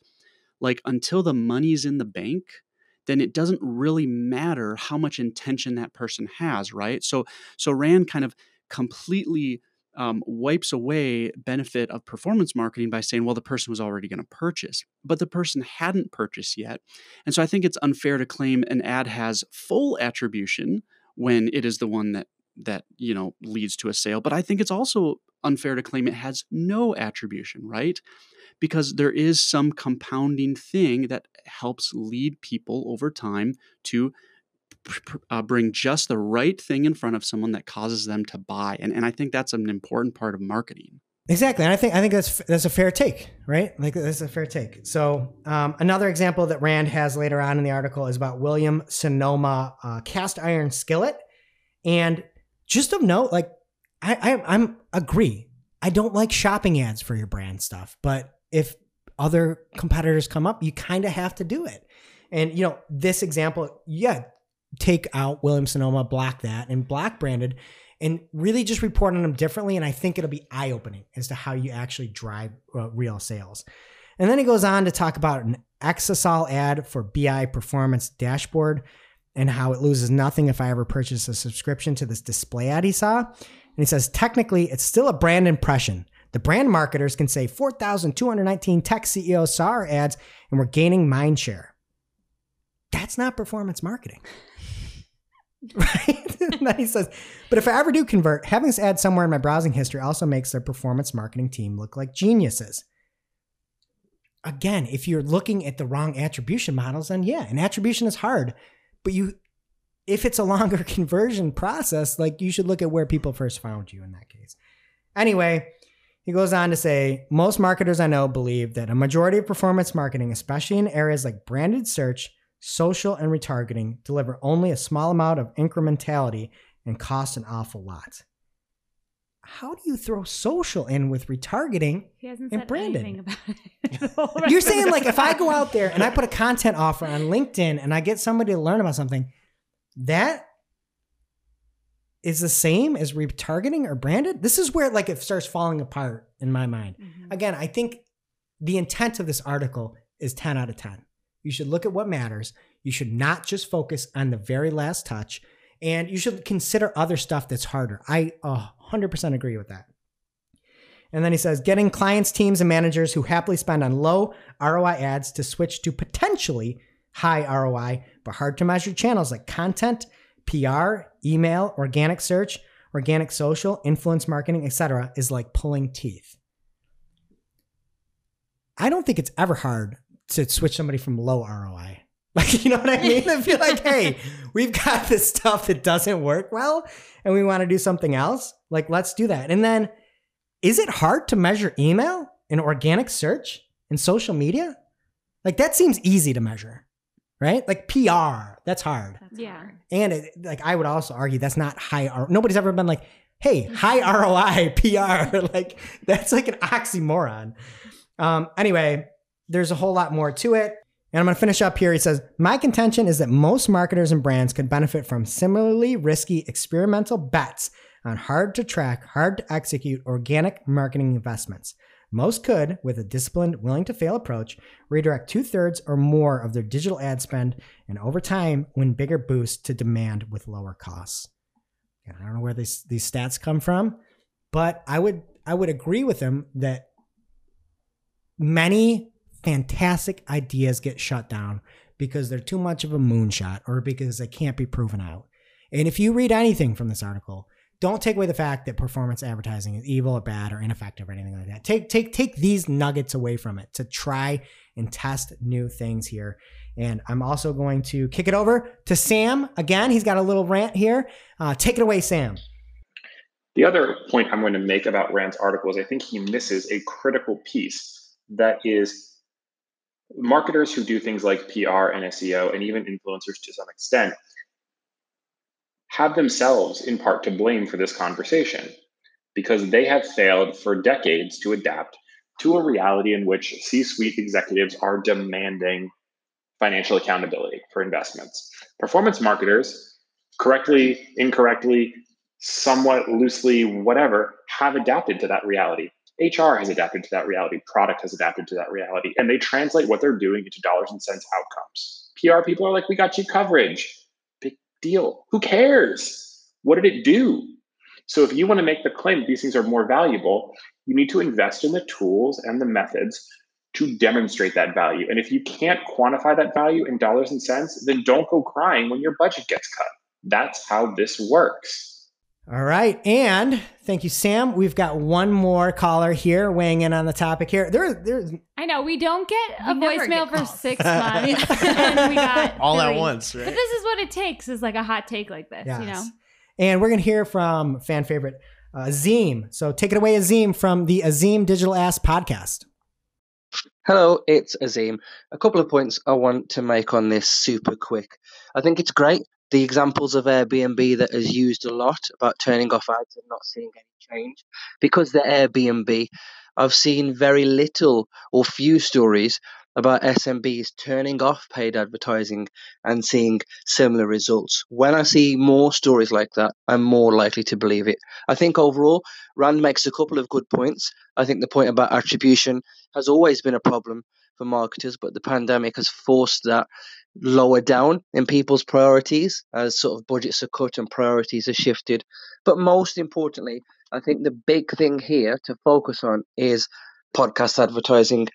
like until the money's in the bank, then it doesn't really matter how much intention that person has, right? So so Rand kind of completely um, wipes away benefit of performance marketing by saying, well, the person was already going to purchase, but the person hadn't purchased yet. And so I think it's unfair to claim an ad has full attribution when it is the one that that you know leads to a sale. But I think it's also unfair to claim it has no attribution, right? Because there is some compounding thing that helps lead people over time to uh, bring just the right thing in front of someone that causes them to buy and, and i think that's an important part of marketing Exactly, and I think I think that's that's a fair take, right? Like that's a fair take. So um, another example that Rand has later on in the article is about Williams Sonoma uh, cast iron skillet, and just of note, like I, I I'm agree. I don't like shopping ads for your brand stuff, but if other competitors come up, you kind of have to do it. And you know, this example, yeah, take out Williams Sonoma, block that, and black branded, and really just report on them differently. And I think it'll be eye opening as to how you actually drive uh, real sales. And then he goes on to talk about an Exasol ad for BI Performance Dashboard and how it loses nothing if I ever purchase a subscription to this display ad he saw. And he says, technically, it's still a brand impression. The brand marketers can say 4,219 tech CEOs saw our ads and we're gaining mind share. That's not performance marketing. *laughs* Right? *laughs* then he says, but if I ever do convert, having this ad somewhere in my browsing history also makes their performance marketing team look like geniuses. Again, if you're looking at the wrong attribution models, then yeah, an attribution is hard. But you if it's a longer *laughs* conversion process, like you should look at where people first found you in that case. Anyway, he goes on to say most marketers I know believe that a majority of performance marketing, especially in areas like branded search, social, and retargeting, deliver only a small amount of incrementality and cost an awful lot. How do you throw social in with retargeting? He hasn't And said branded. anything about *laughs* it. the whole rest You're saying like if I go out there and I put a content offer on LinkedIn and I get somebody to learn about something, that is the same as retargeting or branded. This is where like it starts falling apart in my mind. Mhm. Again, I think the intent of this article is 10 out of 10. You should look at what matters. You should not just focus on the very last touch and you should consider other stuff that's harder. I uh, 100% agree with that. And then he says getting clients, teams, and managers who happily spend on low ROI ads to switch to potentially high ROI but hard to measure channels like content, PR, email, organic search, organic social, influence marketing, etc. is like pulling teeth. I don't think it's ever hard to switch somebody from low ROI. *laughs* Like, you know what I mean? And feel like, hey, *laughs* we've got this stuff that doesn't work well and we want to do something else. Like, let's do that. And then, is it hard to measure email and organic search and social media? Like, that seems easy to measure, right? Like, PR, that's hard. That's Yeah. hard. And it, like, I would also argue that's not high. R- Nobody's ever been like, hey, *laughs* high ROI PR. like, that's like an oxymoron. Um, anyway, there's a whole lot more to it. And I'm going to finish up here. He says, My contention is that most marketers and brands could benefit from similarly risky experimental bets on hard to track, hard to execute organic marketing investments. Most could, with a disciplined, willing to fail approach, redirect two thirds or more of their digital ad spend and over time win bigger boosts to demand with lower costs. I don't know where these, these stats come from, but I would I would agree with him that many fantastic ideas get shut down because they're too much of a moonshot or because they can't be proven out. And if you read anything from this article, don't take away the fact that performance advertising is evil or bad or ineffective or anything like that. Take take take these nuggets away from it to try and test new things here. And I'm also going to kick it over to Sam again. He's got a little rant here. Uh, take it away, Sam. The other point I'm going to make about Rand's article is I think he misses a critical piece that is marketers who do things like PR and SEO and even influencers to some extent have themselves in part to blame for this conversation because they have failed for decades to adapt to a reality in which C suite executives are demanding financial accountability for investments. Performance marketers, correctly, incorrectly, somewhat loosely, whatever, have adapted to that reality. HR has adapted to that reality. Product has adapted to that reality. And they translate what they're doing into dollars and cents outcomes. PR people are like, we got you coverage. Big deal. Who cares? What did it do? So if you want to make the claim that these things are more valuable, you need to invest in the tools and the methods to demonstrate that value. And if you can't quantify that value in dollars and cents, then don't go crying when your budget gets cut. That's how this works. All right. And thank you, Sam. We've got one more caller here weighing in on the topic here. There, there's I know we don't get a We never voicemail get for six *laughs* months, *laughs* and we got All at three. once, But this is what it takes is like a hot take like this, you know. And we're going to hear from fan favorite uh, Azeem. So take it away, Azeem, from the Azeem Digital Asks podcast. Hello, it's Azeem. A couple of points I want to make on this super quick. I think it's great the examples of Airbnb that is used a lot about turning off ads and not seeing any change because they're Airbnb. I've seen very little or few stories about SMBs turning off paid advertising and seeing similar results. When I see more stories like that, I'm more likely to believe it. I think overall, Rand makes a couple of good points. I think the point about attribution has always been a problem for marketers, but the pandemic has forced that lower down in people's priorities as sort of budgets are cut and priorities are shifted. But most importantly, I think the big thing here to focus on is podcast advertising.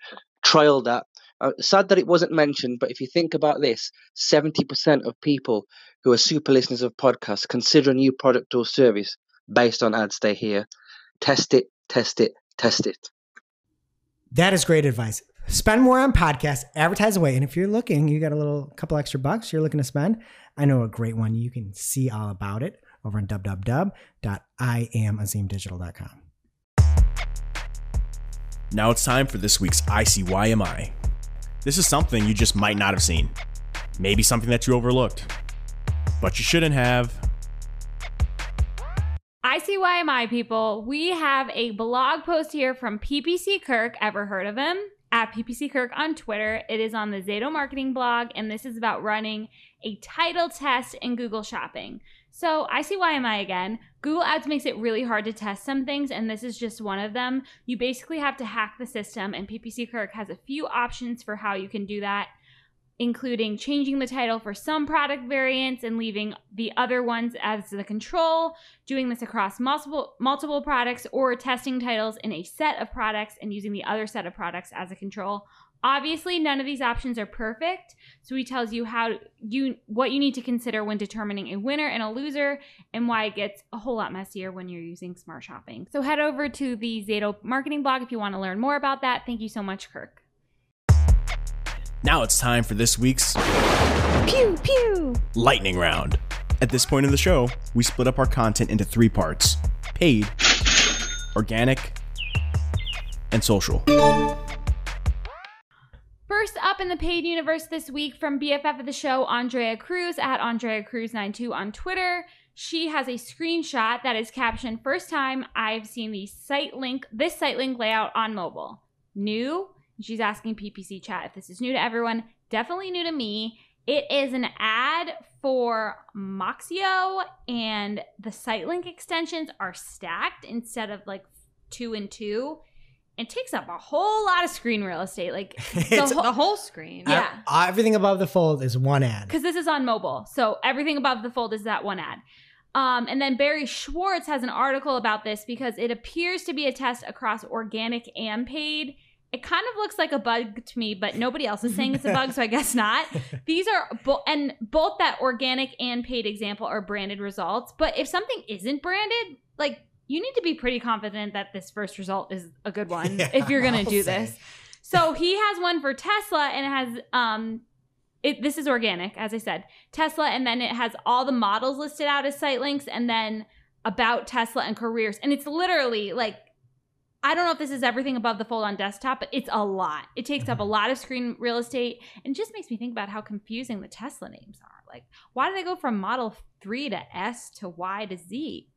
Trial that. Uh, sad that it wasn't mentioned, but if you think about this, 70% of people who are super listeners of podcasts consider a new product or service based on ads they hear. Test it, test it, test it. That is great advice. Spend more on podcasts, advertise away. And if you're looking, you got a little couple extra bucks you're looking to spend. I know a great one. You can see all about it over on www.iamazeemdigital.com. Now it's time for this week's ICYMI. This is something you just might not have seen. Maybe something that you overlooked. But you shouldn't have. ICYMI people, we have a blog post here from PPC Kirk. Ever heard of him? At PPC Kirk on Twitter. It is on the Zato Marketing blog, and this is about running a title test in Google Shopping. So ICYMI again. Google Ads makes it really hard to test some things, and this is just one of them. You basically have to hack the system, and PPC Kirk has a few options for how you can do that, including changing the title for some product variants and leaving the other ones as the control, doing this across multiple multiple products, or testing titles in a set of products and using the other set of products as a control. Obviously, none of these options are perfect, so he tells you how you what you need to consider when determining a winner and a loser, and why it gets a whole lot messier when you're using Smart Shopping. So head over to the Zato marketing blog if you want to learn more about that. Thank you so much, Kirk. Now it's time for this week's Pew pew. lightning round. At this point in the show, we split up our content into three parts paid, organic, and social. First up in the paid universe this week from BFF of the show, Andrea Cruz at Andrea Cruz92 on Twitter. She has a screenshot that is captioned First time I've seen the site link, this site link layout on mobile. New? She's asking PPC chat if this is new to everyone. Definitely new to me. It is an ad for Moxio, and the site link extensions are stacked instead of like two and two. It takes up a whole lot of screen real estate. Like *laughs* the It's whole, The whole screen. Yeah. Uh, everything above the fold is one ad. because this is on mobile. So everything above the fold is that one ad. Um, and then Barry Schwartz has an article about this because it appears to be a test across organic and paid. It kind of looks like a bug to me, but nobody else is saying it's a *laughs* bug, so I guess not. *laughs* These are bo- and both that organic and paid example are branded results. But if something isn't branded, like you need to be pretty confident that this first result is a good one *laughs* Yeah, if you're gonna I'll do say. this. So he has one for Tesla, and it has um, it this is organic, as I said, Tesla, and then it has all the models listed out as site links, and then about Tesla and careers, and it's literally like. I don't know if this is everything above the fold on desktop, but it's a lot. It takes up a mm-hmm. lot of screen real estate and just makes me think about how confusing the Tesla names are. Like, why do they go from Model 3 to S to Y to Z?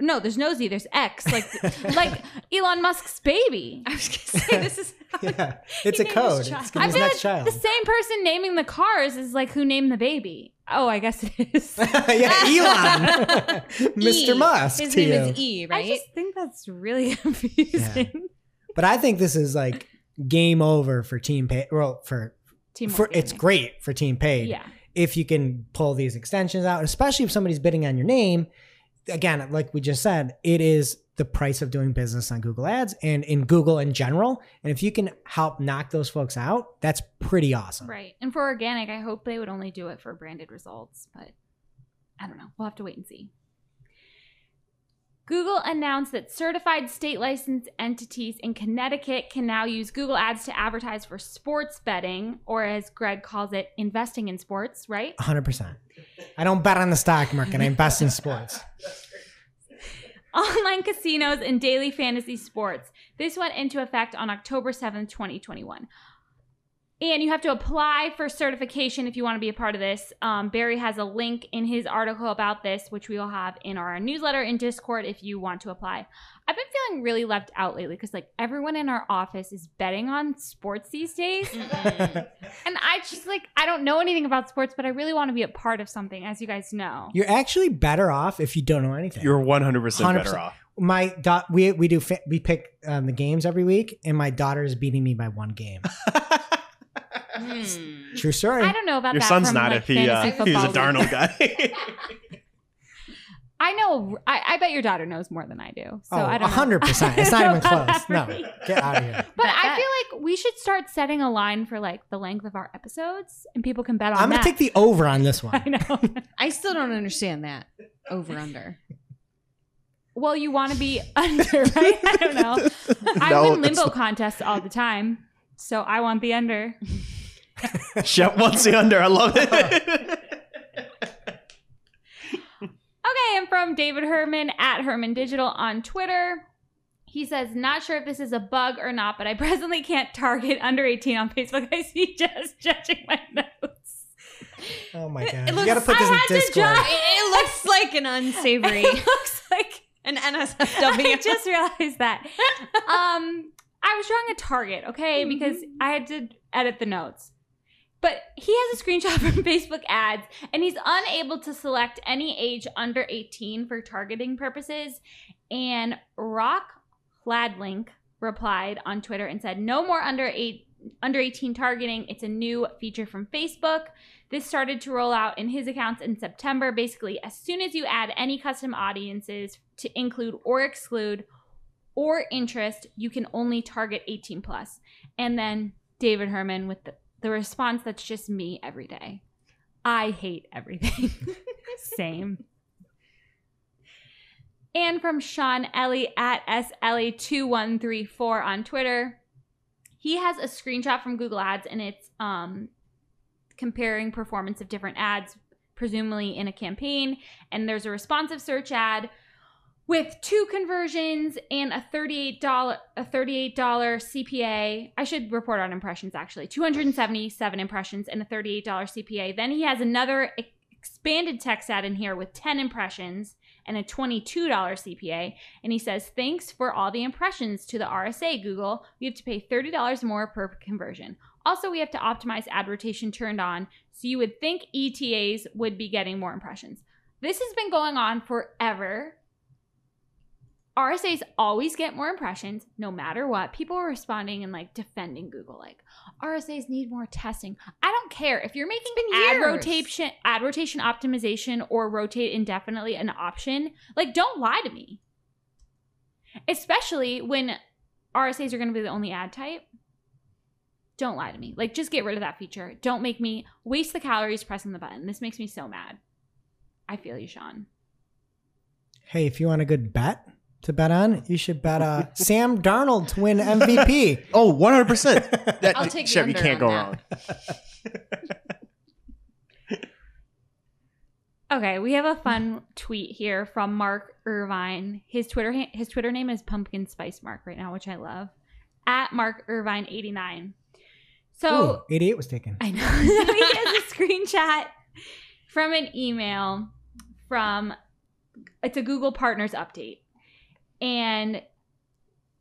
No, there's no Z, there's X. Like *laughs* like Elon Musk's baby. I was gonna say this is *laughs* yeah, it's a code. child. It's gonna I be his feel next like child. the same person naming the cars is like who named the baby. Oh, I guess it is. *laughs* yeah, Elon, Mr. E. Musk. His to name you. is E, right? I just think that's really confusing. But I think this is like game over for Team Pay. Well, for Team for it's great for Team Paid. Yeah. if you can pull these extensions out, especially if somebody's bidding on your name. Again, like we just said, it is the price of doing business on Google Ads and in Google in general. And if you can help knock those folks out, that's pretty awesome. Right. And for organic, I hope they would only do it for branded results, but I don't know. We'll have to wait and see. Google announced that certified state licensed entities in Connecticut can now use Google Ads to advertise for sports betting, or as Greg calls it, investing in sports, right? 100%. I don't bet on the stock market, I invest in sports. *laughs* Online casinos and daily fantasy sports. This went into effect on October 7th, 2021. And you have to apply for certification if you want to be a part of this. Um, Barry has a link in his article about this, which we will have in our newsletter in Discord if you want to apply. I've been feeling really left out lately because like everyone in our office is betting on sports these days. *laughs* and I just like I don't know anything about sports, but I really want to be a part of something, as you guys know. You're actually better off if you don't know anything. You're 100 percent better 100%. off. my dot. We we do fa- we pick um, the games every week, and my daughter is beating me by one game. *laughs* Hmm. True story. I don't know about Your that son's from, not like, if he uh, he's a football. Darnold guy. *laughs* I know. I, I bet your daughter knows more than I do. So oh, I don't. hundred percent. It's not even *laughs* close. No, get out of here. But Bet I that. feel like we should start setting a line for like the length of our episodes, and people can bet on I'm gonna that. take the over on this one. *laughs* I know. I still don't understand that. Over under. well, you want to be under, right? I don't know. I No, win limbo not- contests all the time, so I want the under. Shep wants the under. I love it. Okay, and from David Herman at Herman Digital on Twitter. He says, not sure if this is a bug or not, but I presently can't target under 18 on Facebook. I see just judging my notes. Oh my god! it you looks- gotta put I this in had to Discord. judge. It, it looks like an unsavory, *laughs* It looks like an *laughs* I NSFW. just realized that. *laughs* Um, I was drawing a target, okay, because I had to edit the notes. But he has a screenshot *laughs* from Facebook ads, and he's unable to select any age under 18 for targeting purposes. And Rok Hladnik replied on Twitter and said, "No more under eight." Under 18 targeting. It's a new feature from Facebook. This started to roll out in his accounts in September. Basically, as soon as you add any custom audiences to include or exclude or interest, you can only target 18 plus. And then David Herman with the, the response that's just me every day. I hate everything. *laughs* Same. And from Sean Ellie at SLE2134 on Twitter. He has a screenshot from Google Ads and it's um comparing performance of different ads, presumably in a campaign. And there's a responsive search ad with two conversions and a $38 a $38 CPA. I should report on impressions actually. 277 impressions and a $38 CPA. Then he has another expanded text ad in here with 10 impressions and a $22 CPA. And he says, Thanks for all the impressions to the RSA, Google. We have to pay $30 more per conversion. Also, we have to optimize ad rotation turned on, so you would think ETAs would be getting more impressions. This has been going on forever. RSAs always get more impressions no matter what. People are responding and like defending Google, like RSAs need more testing. I don't care if you're making been ad years. rotation, ad rotation optimization, or rotate indefinitely an option. Like, don't lie to me. Especially when RSAs are going to be the only ad type. Don't lie to me. Like, just get rid of that feature. Don't make me waste the calories pressing the button. This makes me so mad. I feel you, Sean. Hey, if you want a good bet to bet on, you should bet uh, Sam Darnold to win MVP. *laughs* oh, 100. percent I'll take the Shep, you can't go that. wrong. *laughs* Okay, we have a fun tweet here from Mark Irvine. His Twitter ha- his Twitter name is Pumpkin Spice Mark right now, which I love. At Mark Irvine eighty nine. So Ooh, 88 was taken. I know *laughs* so he has a screenshot from an email from it's a Google Partners update, and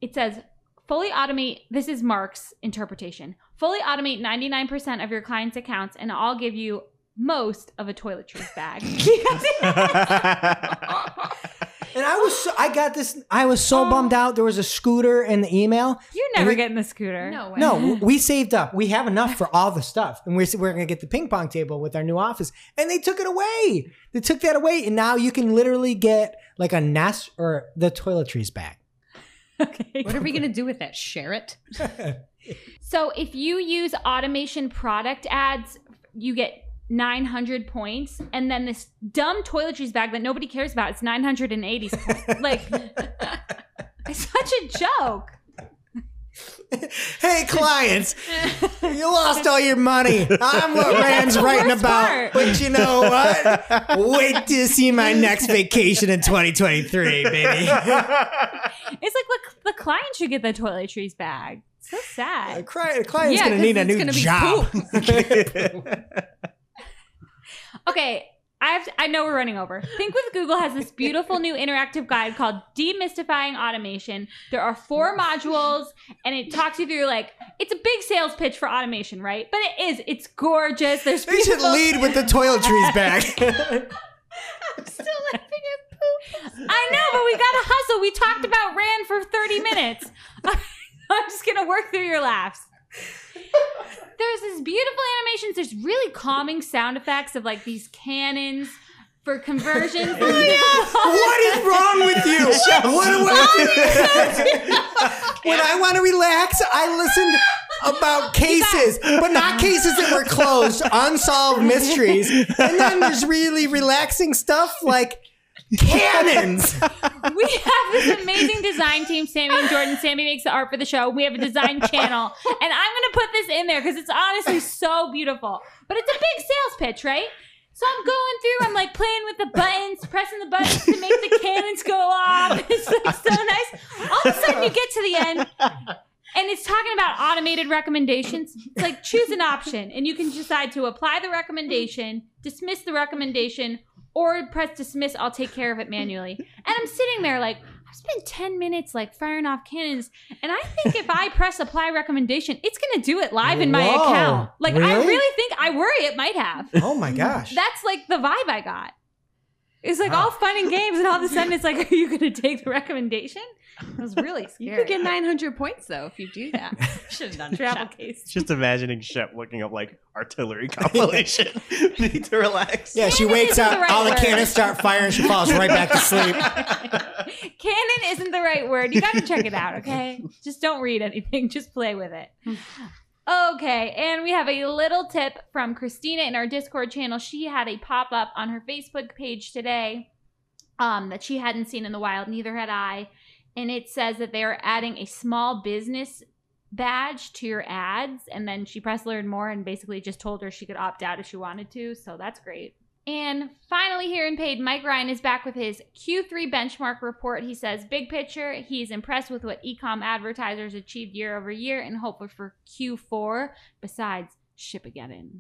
it says fully automate. This is Mark's interpretation. Fully automate ninety nine percent of your clients' accounts, and I'll give you most of a toiletries bag. *laughs* *laughs* *laughs* And I was so, I got this. I was so Oh. bummed out. There was a scooter in the email. You're never we- getting the scooter. No way. No, *laughs* we saved up. We have enough for all the stuff, and we're we're gonna get the ping pong table with our new office. And they took it away. They took that away, and now you can literally get like a Nest or the toiletries bag. Okay. What are we gonna do with it? Share it? *laughs* So if you use automation product ads, you get 900 points, and then this dumb toiletries bag that nobody cares about, it's 980. *laughs* Like, *laughs* it's such a joke. hey, clients, you lost all your money. I'm what *laughs* Rand's writing about. part. But you know what? Wait to see my next vacation in 2023, baby. It's like the, the client should get the toiletries bag. So sad. cli- a client's Yeah, going to 'cause need a it's new gonna be job. Okay, I have. To, I know we're running over. Think with Google has this beautiful new interactive guide called Demystifying Automation. There are four modules, and it talks you through like it's a big sales pitch for automation, right? But it is. It's gorgeous. There's they should beautiful- lead with the toiletries back. *laughs* I'm still laughing at poop. I know, but we gotta hustle. We talked about Rand for 30 minutes. *laughs* I'm just gonna work through your laughs. There's this beautiful animations. There's really calming sound effects of like these cannons for conversions. *laughs* what is wrong with you? What- what- *laughs* when I want to relax, I listen about cases, but not cases that were closed, unsolved mysteries. And then there's really relaxing stuff like cannons. *laughs* we have this amazing design team, Sammy and Jordan. Sammy makes the art for the show. We have a design *laughs* channel, and I'm gonna put this in there because it's honestly so beautiful. But it's a big sales pitch, right? So I'm going through, I'm like playing with the buttons, pressing the buttons to make the cannons go off. *laughs* It's like so nice. All of a sudden, you get to the end, and it's talking about automated recommendations. It's like choose an option, and you can decide to apply the recommendation, dismiss the recommendation, or press dismiss. I'll take care of it manually. And I'm sitting there like, I've spent 10 minutes like firing off cannons. And I think if I press apply recommendation, it's going to do it live in my Whoa, account. Like, I really? really think, I worry it might have. Oh my gosh. That's like the vibe I got. It's like Wow. all fun and games, and all of a sudden it's like, *laughs* are you going to take the recommendation? *laughs* It was really scary. You could get 900 points though if you do that. *laughs* Should have done travel it. case. Just imagining Shep looking up like artillery *laughs* compilation. Need to relax. Yeah, she Cannon wakes isn't up, the right all the word. cannons start firing, she falls right back to sleep. Canon isn't the right word. You got to check it out, okay? Just don't read anything, just play with it. Okay, and we have a little tip from Christina in our Discord channel. She had a pop up on her Facebook page today um, that she hadn't seen in the wild, neither had I. And it says that they are adding a small business badge to your ads. And then she pressed learn more and basically just told her she could opt out if she wanted to. So that's great. And finally, here in paid, Mike Ryan is back with his Q3 benchmark report. He says, big picture, he's impressed with what ecom advertisers achieved year over year and hopeful for Q4. Besides, ship Shipageddon.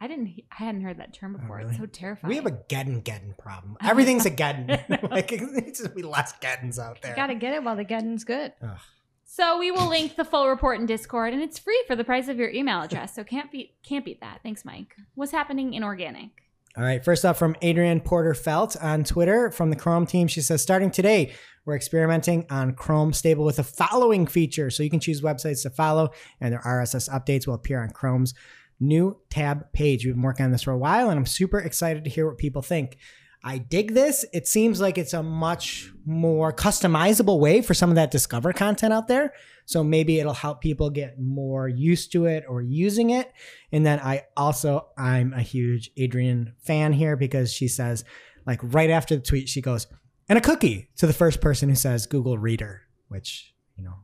I didn't, I hadn't heard that term Oh, before. really? It's so terrifying. We have a Geddon Geddon problem. *laughs* Everything's a Geddon. *laughs* *laughs* like, it just be less Geddons out there. Gotta get it while the getting's good. Ugh. So we will link the full report in Discord, and it's free for the price of your email address. So can't beat, can't beat that. Thanks, Mike. What's happening in organic? All right. First up from Adrienne Porter Felt on Twitter from the Chrome team. She says, starting today, we're experimenting on Chrome stable with a following feature. So you can choose websites to follow, and their RSS updates will appear on Chrome's new tab page. We've been working on this for a while, and I'm super excited to hear what people think. I dig this. It seems like it's a much more customizable way for some of that Discover content out there. So maybe it'll help people get more used to it or using it. And then I also, I'm a huge Adrienne fan here because she says, like right after the tweet, she goes, and a cookie to the first person who says Google Reader, which, you know,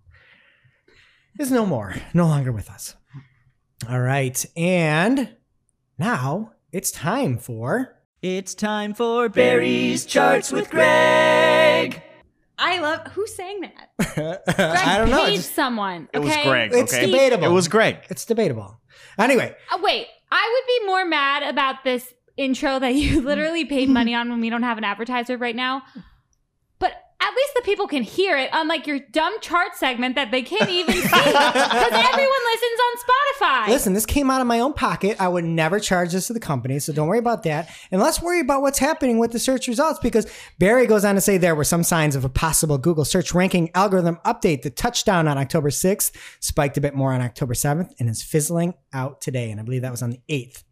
is no more, no longer with us. All right. And now it's time for. It's time for Barry's Charts with Greg. I love who sang that? *laughs* I don't know. Page It's, someone. It was okay? Greg. it's okay? debatable. It was Greg. It's debatable. Anyway, Uh, wait, I would be more mad about this intro that you *laughs* literally paid money *laughs* on when we don't have an advertiser right now. At least the people can hear it, unlike your dumb chart segment that they can't even see because *laughs* everyone listens on Spotify. Listen, this came out of my own pocket. I would never charge this to the company, so don't worry about that. And let's worry about what's happening with the search results because Barry goes on to say there were some signs of a possible Google search ranking algorithm update. The touchdown on October 6th spiked a bit more on October 7th and is fizzling out today. And I believe that was on the 8th.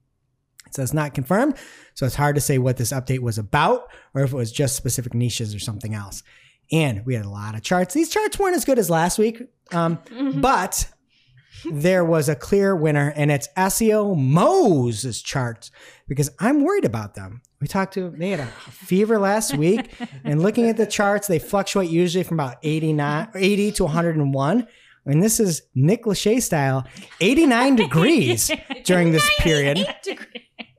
It says not confirmed, so it's hard to say what this update was about or if it was just specific niches or something else. And we had a lot of charts. These charts weren't as good as last week, um, *laughs* but there was a clear winner, and it's SEOmoz's charts because I'm worried about them. We talked to they had a fever last week, *laughs* and looking at the charts, they fluctuate usually from about 89, 80 to 101. And this is Nick Lachey style, 89 degrees *laughs* during this period.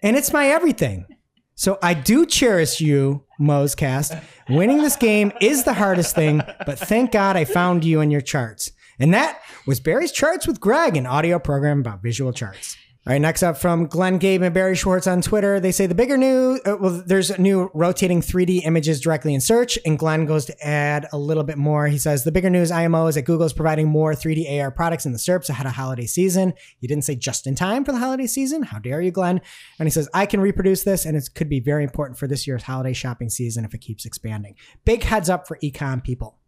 And it's my everything. So I do cherish you, MozCast. Winning this game is the hardest thing, but thank God I found you in your charts. And that was Barry's Charts with Greg, an audio program about visual charts. All right, next up from Glenn Gabe and Barry Schwartz on Twitter. They say the bigger news, uh, well, there's new rotating 3D images directly in search, and Glenn goes to add a little bit more. He says the bigger news IMO is that Google is providing more 3D AR products in the SERPs ahead of holiday season. He didn't say just in time for the holiday season. How dare you, Glenn? And he says, I can reproduce this, and it could be very important for this year's holiday shopping season if it keeps expanding. Big heads up for ecom people.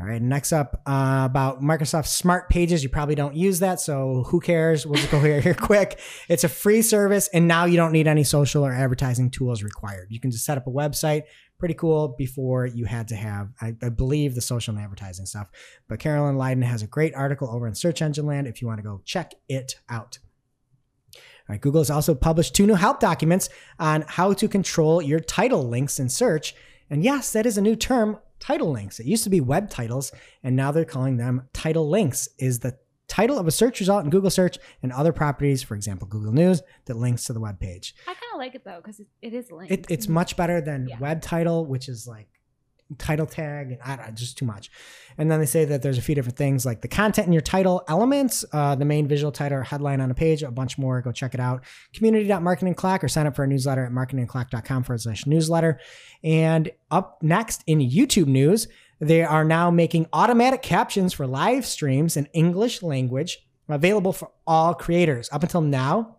All right, next up uh, about Microsoft Smart Pages. You probably don't use that, so who cares? We'll just go here, *laughs* here quick. It's a free service, and now you don't need any social or advertising tools required. You can just set up a website. Pretty cool. Before you had to have, I, I believe, the social and advertising stuff. But Carolyn Lyden has a great article over in Search Engine Land if you want to go check it out. All right, Google has also published two new help documents on how to control your title links in search. And yes, that is a new term, title links. It used to be web titles, and now they're calling them title links. Is the title of a search result in Google search and other properties, for example, Google News, that links to the web page. I kind of like it though because it, it is linked. It, it's mm-hmm. much better than Yeah. web title, which is like title tag and I don't just too much. And then they say that there's a few different things like the content in your title elements, uh, the main visual title or headline on a page, a bunch more. Go check it out. Community.marketingoclock or sign up for a newsletter at marketingoclock.com forward slash newsletter. And up next in YouTube news, they are now making automatic captions for live streams in English language available for all creators. Up until now,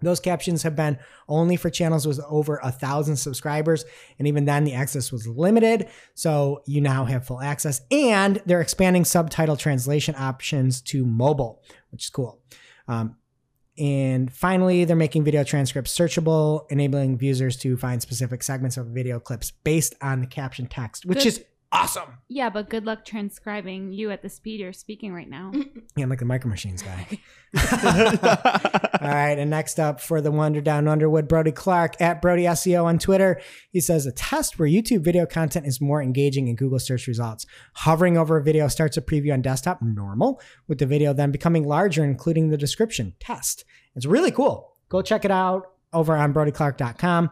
those captions have been only for channels with over a thousand subscribers, and even then the access was limited. So you now have full access, and they're expanding subtitle translation options to mobile, which is cool. Um, and finally, they're making video transcripts searchable, enabling users to find specific segments of video clips based on the caption text, which Good. is awesome. yeah, but good luck transcribing you at the speed you're speaking right now. *laughs* Yeah, I'm like the Micro Machines guy. *laughs* *laughs* All right, and next up for the Wonder Down Underwood, Brodie Clark at Brodie SEO on Twitter. He says a test where YouTube video content is more engaging in Google search results. Hovering over a video starts a preview on desktop, normal, with the video then becoming larger, including the description. Test. It's really cool. Go check it out over on BrodieClark.com.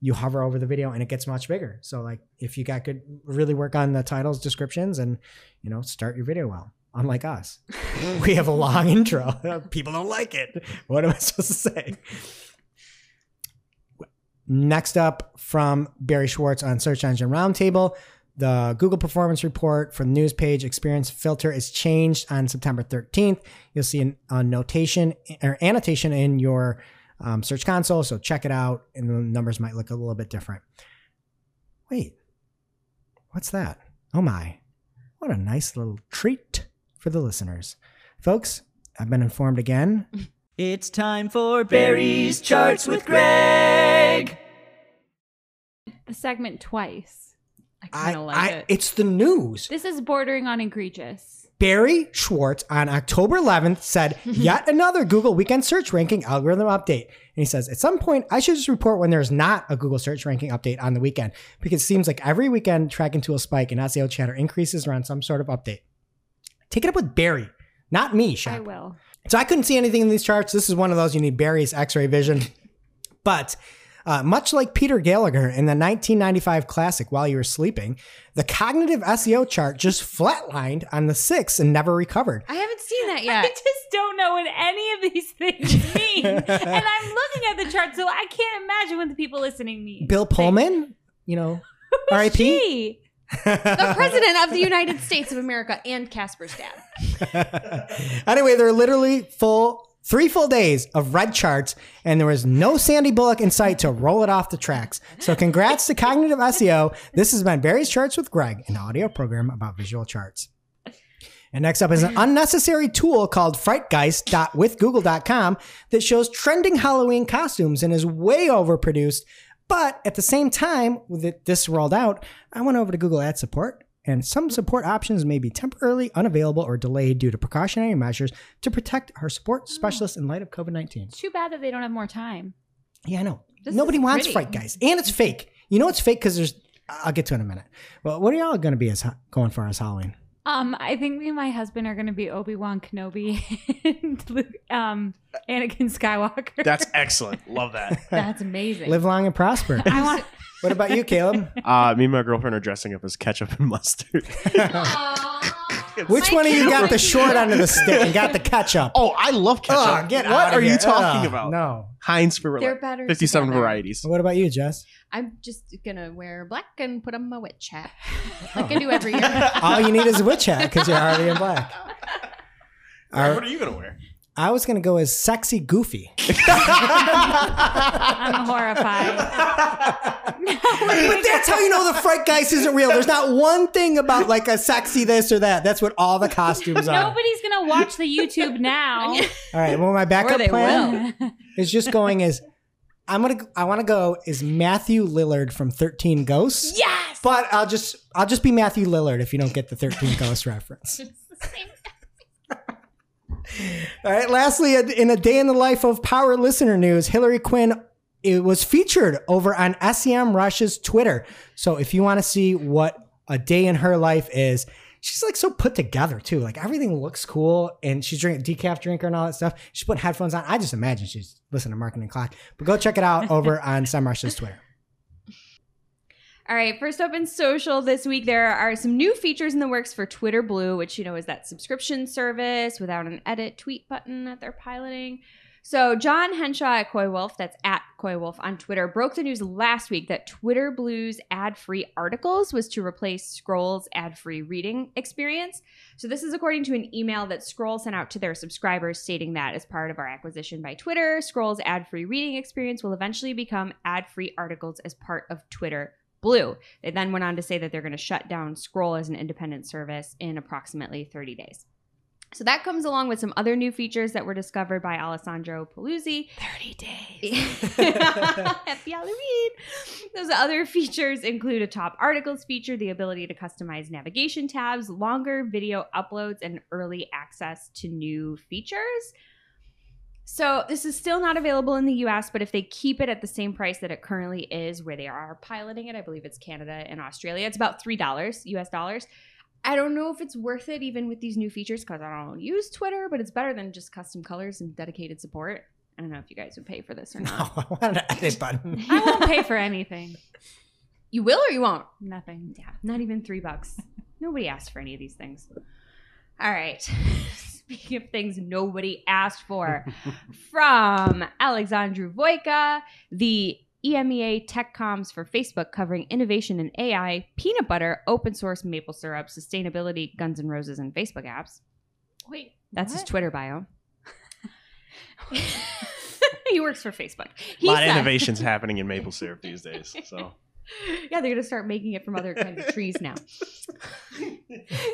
You hover over the video and it gets much bigger. So, like, if you got good, really work on the titles, descriptions, and you know, start your video well. Unlike us, *laughs* we have a long intro. *laughs* People don't like it. What am I supposed to say? Next up from Barry Schwartz on Search Engine Roundtable, the Google Performance Report for the news page experience filter is changed on September 13th. You'll see an, a notation or annotation in your um, Search Console, so check it out, and the numbers might look a little bit different. Wait, what's that? Oh my, what a nice little treat for the listeners. Folks, I've been informed again *laughs* It's time for Barry's Charts with Greg. the segment twice. I I, kind of like I, it. it's the news. This is bordering on egregious. Barry Schwartz on October 11th said, *laughs* yet another Google weekend search ranking algorithm update. And he says, at some point, I should just report when there's not a Google search ranking update on the weekend because it seems like every weekend tracking tool spike and SEO chatter increases around some sort of update. Take it up with Barry, not me, I will. So I couldn't see anything in these charts. This is one of those you need Barry's X-ray vision. *laughs* But uh, much like Peter Gallagher in the 1995 classic While You Were Sleeping, the cognitive SEO chart just flatlined on the six and never recovered. I haven't seen that *laughs* yet. I just don't know what any of these things *laughs* mean. and I'm looking at the chart, so I can't imagine what the people listening mean. Bill Pullman, you know, *laughs* R.I.P. The president of the United States of America and Casper's dad. anyway, they're literally full three full days of red charts, and there was no Sandy Bullock in sight to roll it off the tracks. So, congrats to Cognitive SEO. This has been Barry's Charts with Greg, an audio program about visual charts. And next up is an unnecessary tool called frightgeist.withgoogle.com that shows trending Halloween costumes and is way overproduced. But at the same time, that this rolled out, I went over to Google Ad Support, and some mm-hmm. support options may be temporarily unavailable or delayed due to precautionary measures to protect our support oh. specialists in light of COVID 19. Too bad that they don't have more time. Yeah, I know. This Nobody wants pretty. Frightgeist, and it's fake. You know it's fake because there's. I'll get to it in a minute. Well, what are y'all going to be as going for as Halloween? Um, I think me and my husband are going to be Obi Wan Kenobi *laughs* and Luke, um, Anakin Skywalker. That's *laughs* excellent. Love that. That's amazing. Live long and prosper. I want. *laughs* what about you, Caleb? Uh, me and my girlfriend are dressing up as ketchup and mustard. Which one of you got the short end of the stick and got the ketchup? Oh, I love ketchup. Oh, get what out of are you here. talking Ugh, about? No. Heinz for They're like better 57 together. varieties. What about you, Jess? I'm just gonna wear black and put on my witch hat, *laughs* like I do every year. *laughs* All you need is a witch hat because you're already in black. *laughs* All What are you gonna wear? I was gonna go as sexy goofy. I'm horrified. but that's how you know the Frightgeist isn't real. There's not one thing about like a sexy this or that. That's what all the costumes are. Nobody's gonna watch the YouTube now. All right. Well, my backup they plan is just going as I'm gonna. I want to go is Matthew Lillard from Thirteen Ghosts. Yes. But I'll just I'll just be Matthew Lillard if you don't get the Thirteen *laughs* Ghosts reference. *laughs* All right. Lastly, in a day in the life of Power Listener News, Hillary Quinn it was featured over on Semrush's Twitter. So if you want to see what a day in her life is, she's like so put together too. Like everything looks cool, and she's drinking decaf drinker and all that stuff. She's putting headphones on. I just imagine she's listening to Marketing Clock. But go check it out *laughs* over on Semrush's Twitter. All right, first up in social this week, there are some new features in the works for Twitter Blue, which you know is that subscription service without an edit tweet button that they're piloting. So Jon Henshaw at Coywolf, that's at Coywolf on Twitter, broke the news last week that Twitter Blue's ad-free articles was to replace Scroll's ad-free reading experience. So this is according to an email that Scroll sent out to their subscribers stating that as part of our acquisition by Twitter, Scroll's ad-free reading experience will eventually become ad-free articles as part of Twitter Blue. They then went on to say that they're going to shut down Scroll as an independent service in approximately 30 days. So that comes along with some other new features that were discovered by Alessandro Paluzzi. 30 days. *laughs* Happy Halloween. Those other features include a top articles feature, the ability to customize navigation tabs, longer video uploads, and early access to new features. So this is still not available in the US, but if they keep it at the same price that it currently is, where they are piloting it, I believe it's Canada and Australia, it's about $3 US dollars. I don't know if it's worth it even with these new features because I don't use Twitter, but it's better than just custom colors and dedicated support. I don't know if you guys would pay for this or *laughs* not. Oh, I wanted an edit button. I won't pay for *laughs* anything. You will or you won't? Nothing. Yeah, not even three bucks. *laughs* Nobody asked for any of these things. All right. Speaking of things nobody asked for, from Alexandru Voica, the EMEA Tech Comms for Facebook covering innovation in AI, peanut butter, open source maple syrup, sustainability, Guns N' Roses, and Facebook apps. Wait, That's his? Twitter bio. *laughs* he works for Facebook. A He lot of innovations *laughs* happening in maple syrup these days. So *laughs* yeah, they're gonna start making it from other kinds of trees now.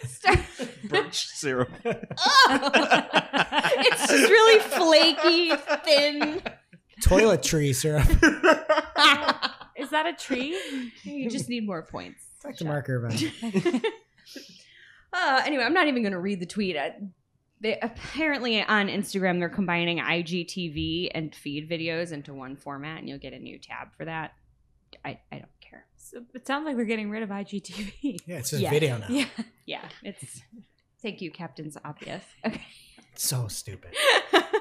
Start- birch syrup. it's just really flaky, thin. Toiletry syrup. *laughs* Is that a tree? You just need more points. It's like the marker event. Uh, anyway, I'm not even going to read the tweet. Uh, they apparently on Instagram they're combining IGTV and feed videos into one format, and you'll get a new tab for that. I, I don't care. So it sounds like they're getting rid of IGTV. Yeah, it's a Yeah. video now. Yeah. Yeah, it's thank you, Captain's Obvious. Okay. So stupid. *laughs*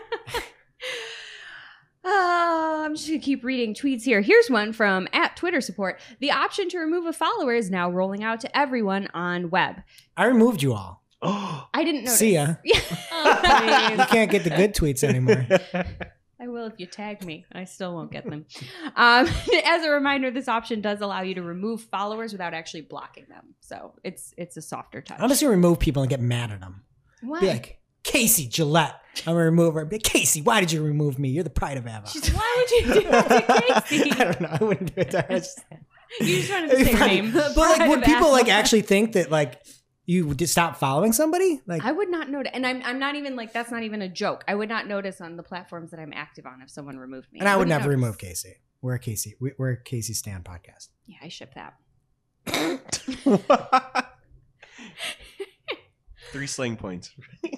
Uh, I'm just gonna keep reading tweets here. Here's one from at Twitter support. The option to remove a follower is now rolling out to everyone on web. I removed you all. *gasps* I didn't notice. See ya. *laughs* Yeah. You can't get the good tweets anymore. *laughs* I will if you tag me. I still won't get them. *laughs* Um, as a reminder, this option does allow you to remove followers without actually blocking them. So it's it's a softer touch. I'm just gonna remove people and get mad at them. Why? Be like, Casey Gillette. I'm gonna remove her. Be Casey, why did you remove me? You're the pride of Ava. Why would you do that to *laughs* Casey? I don't know. I wouldn't do it to her. I just- *laughs* You just wanted to say her name. But like, Pride would of people like actually think that like you would stop following somebody? Like, I would not notice, and I'm I'm not even like that's not even a joke. I would not notice on the platforms that I'm active on if someone removed me. and I would wouldn't never notice. remove Casey. We're a Casey. we- We're a Casey Stan podcast. Yeah, I ship that. *laughs* Three sling points. *laughs*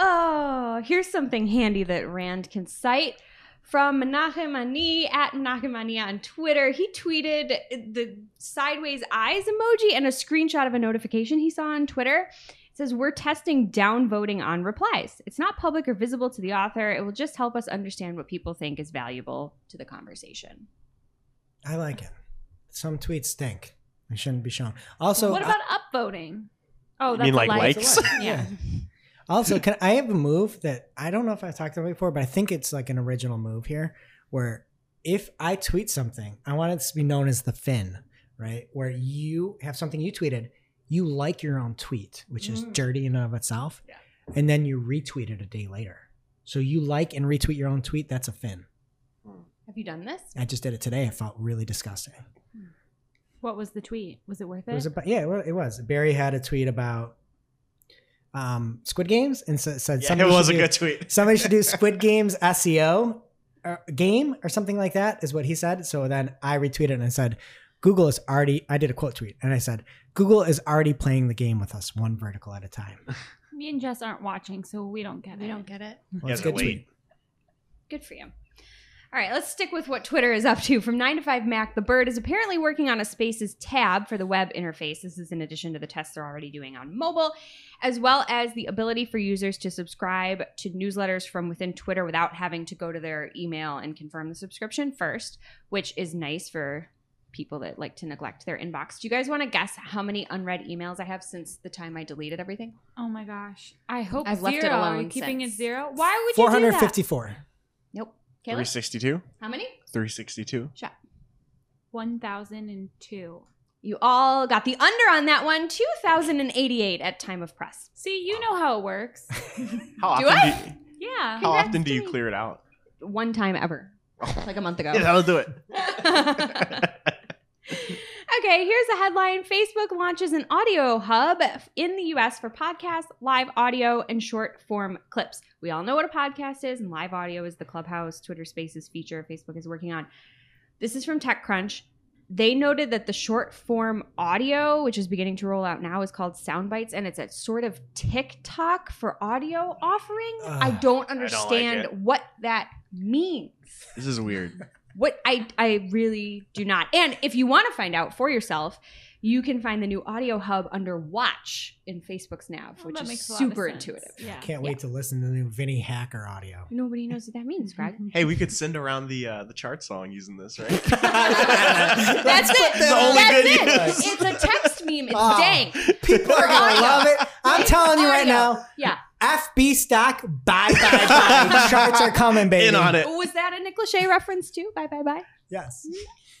Oh, here's something handy that Rand can cite from Menachem Ani at Menachem Ani on Twitter. He tweeted the sideways eyes emoji and a screenshot of a notification he saw on Twitter. It says, We're testing downvoting on replies. It's not public or visible to the author. It will just help us understand what people think is valuable to the conversation. I like it. Some tweets stink. They shouldn't be shown. Also, what about upvoting? Oh, You that's mean like like. likes? Yeah. *laughs* Also, can I have a move that I don't know if I've talked about before, but I think it's like an original move here, where if I tweet something, I want it to be known as the fin, right? Where you have something you tweeted, you like your own tweet, which is mm. dirty in and of itself, and then you retweet it a day later. So you like and retweet your own tweet. That's a fin. Have you done this? I just did it today. It felt really disgusting. What was the tweet? Was it worth it? It was about yeah, it was. Barry had a tweet about um, Squid Games and sa- said Yeah, somebody it was a do- good tweet. *laughs* somebody should do *laughs* Squid Games SEO uh, game or something like that is what he said. So then I retweeted and I said, Google is already. I did a quote tweet and I said, Google is already playing the game with us one vertical at a time. *laughs* Me and Jess aren't watching, so we don't get it. We don't get it. Well, it's a good wait. tweet. Good for you. All right, let's stick with what Twitter is up to. From 9 to 5 Mac, the bird is apparently working on a Spaces tab for the web interface. This is in addition to the tests they're already doing on mobile, as well as the ability for users to subscribe to newsletters from within Twitter without having to go to their email and confirm the subscription first, which is nice for people that like to neglect their inbox. Do you guys want to guess how many unread emails I have since the time I deleted everything? Oh my gosh. I hope I've zero. left it alone. Are keeping since. it zero? Why would you do that? 454. 362. How many? 362. Shot. 1002. You all got the under on that one, 2088 at time of press. See, you know how it works. *laughs* how often I? Do you, yeah. How often do you clear it out? One time ever. Oh. Like a month ago. *laughs* Yeah, that'll do it. *laughs* okay, here's a headline Facebook launches an audio hub in the US for podcasts, live audio, and short form clips. We all know what a podcast is, and live audio is the Clubhouse, Twitter Spaces feature Facebook is working on. This is from TechCrunch. They noted that the short form audio, which is beginning to roll out now, is called Soundbites, and it's a sort of TikTok for audio offering. I Ugh, don't like understand what that means This is weird. *laughs* what I I really do not. And if you want to find out for yourself, you can find the new audio hub under Watch in Facebook's nav, Well, which is makes a lot of super intuitive. Yeah. Can't wait to listen to the new Vinny Hacker audio. Nobody knows what that means, Greg. *laughs* Hey, we could send around the uh, the chart song using this, right? *laughs* That's it. The only That's good it. It's a text meme. It's Oh. dang. People are gonna love it. I'm telling you right Audio. now. Yeah. FB stock, bye bye bye. Charts are coming, baby. In on it. Was that a Nick Lachey reference too? Bye bye bye. Yes.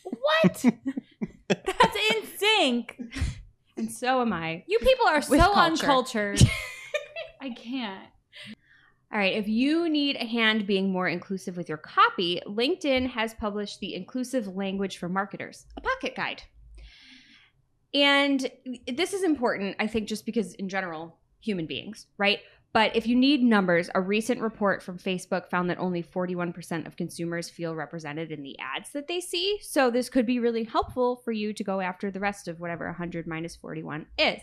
What? That's in sync. And so am I. You people are With so culture. uncultured. *laughs* I can't. All right, if you need a hand being more inclusive with your copy, LinkedIn has published the Inclusive Language for Marketers, a pocket guide. And this is important, I think, just because in general, human beings, right? But if you need numbers, a recent report from Facebook found that only 41% of consumers feel represented in the ads that they see. So this could be really helpful for you to go after the rest of whatever 100 minus 41 is.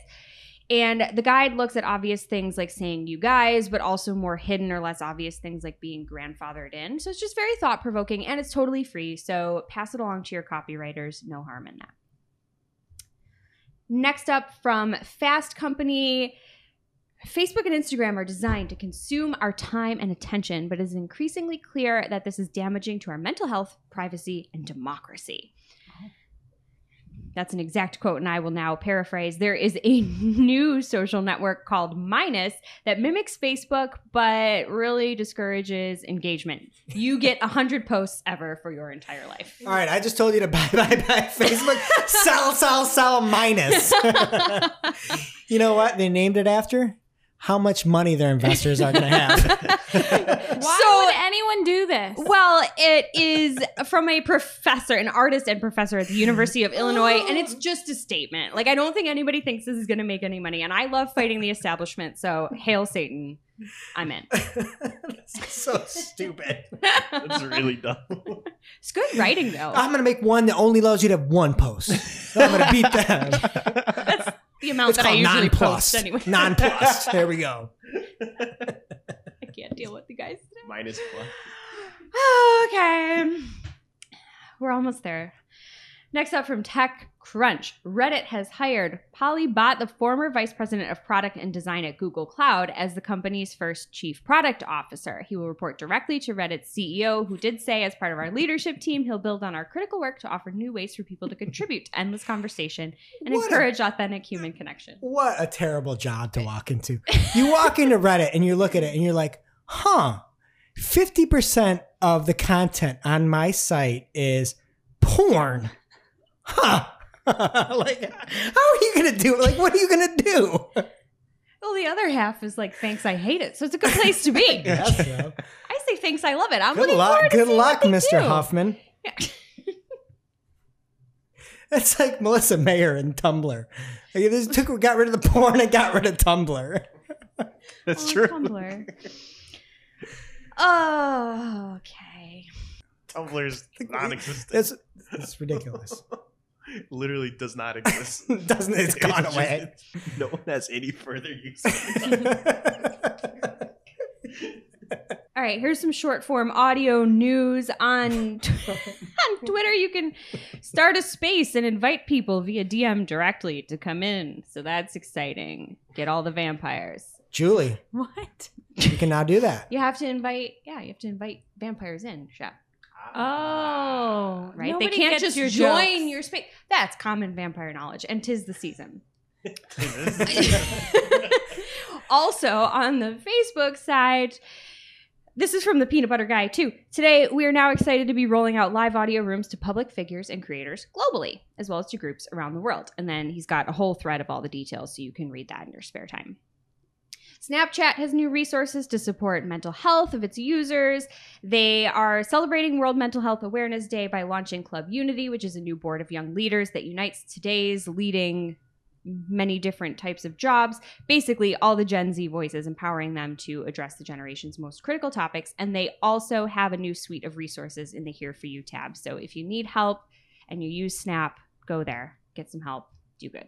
And the guide looks at obvious things like saying you guys, but also more hidden or less obvious things like being grandfathered in. So it's just very thought provoking and it's totally free. So pass it along to your copywriters. No harm in that. Next up from Fast Company. Facebook and Instagram are designed to consume our time and attention, but it is increasingly clear that this is damaging to our mental health, privacy, and democracy. That's an exact quote, and I will now paraphrase. There is a *laughs* new social network called Minus that mimics Facebook, but really discourages engagement. You get 100 posts ever for your entire life. All right, I just told you to buy, *laughs* buy, buy Facebook. *laughs* sell, sell, sell, minus. you know what? They named it after how much money their investors are going to have. *laughs* Why So- would anyone do this? Well, it is from a professor, an artist and professor at the University of Illinois, and it's *gasps* just a statement. Like, I don't think anybody thinks this is going to make any money, and I love fighting the establishment, so hail Satan. I'm in. *laughs* this is so stupid. *laughs* That's really dumb. It's good writing, though. I'm going to make one that only allows you to have one post. I'm going to beat them. The amount It's that I called usually non-plus. post anyway. Non-plus. *laughs* There we go. I can't deal with you guys today. Minus plus. *sighs* okay. We're almost there. Next up from TechCrunch, Reddit has hired Pali Bhat, the former vice president of product and design at Google Cloud, as the company's first chief product officer. He will report directly to Reddit's CEO, who did say, as part of our leadership team, he'll build on our critical work to offer new ways for people to contribute to endless conversation and What a- encourage authentic human connection. What a terrible job to walk into. You walk into Reddit and you look at it and you're like, huh, 50% of the content on my site is porn. Huh. *laughs* like, how are you going to do it? Like, what are you going to do? Well, the other half is like, thanks, I hate it. So it's a good place to be. *laughs* Yes, so. I say thanks, I love it. I'm Good looking luck, forward to good seeing luck, what they Mr. do. Huffman. It's like Melissa Mayer and Tumblr. Like, it just took, got rid of the porn and got rid of Tumblr. *laughs* That's Oh, true. Tumblr. oh, okay. Tumblr's non-existent. It's, it's ridiculous. Literally does not *laughs* exist. Doesn't it's *laughs* gone just- away. no one has any further use. *laughs* All right, here's some short form audio news on on Twitter. You can start a space and invite people via DM directly to come in. So that's exciting. Get all the vampires. Julie, What? you can now do that. You have to invite, yeah, you have to invite vampires in, Chef. Oh, Right? They can't just your join jokes. your space. That's common vampire knowledge, and tis the season. *laughs* also on the Facebook side, this is from the Peanut Butter Guy too. Today, we are now excited to be rolling out live audio rooms to public figures and creators globally, as well as to groups around the world. And then he's got a whole thread of all the details so you can read that in your spare time. Snapchat has new resources to support mental health of its users. They are celebrating World Mental Health Awareness Day by launching Club Unity, which is a new board of young leaders that unites today's leading many different types of jobs. Basically, all the Gen Z voices, empowering them to address the generation's most critical topics. And they also have a new suite of resources in the Here For You tab. So if you need help and you use Snap, go there, get some help, do good.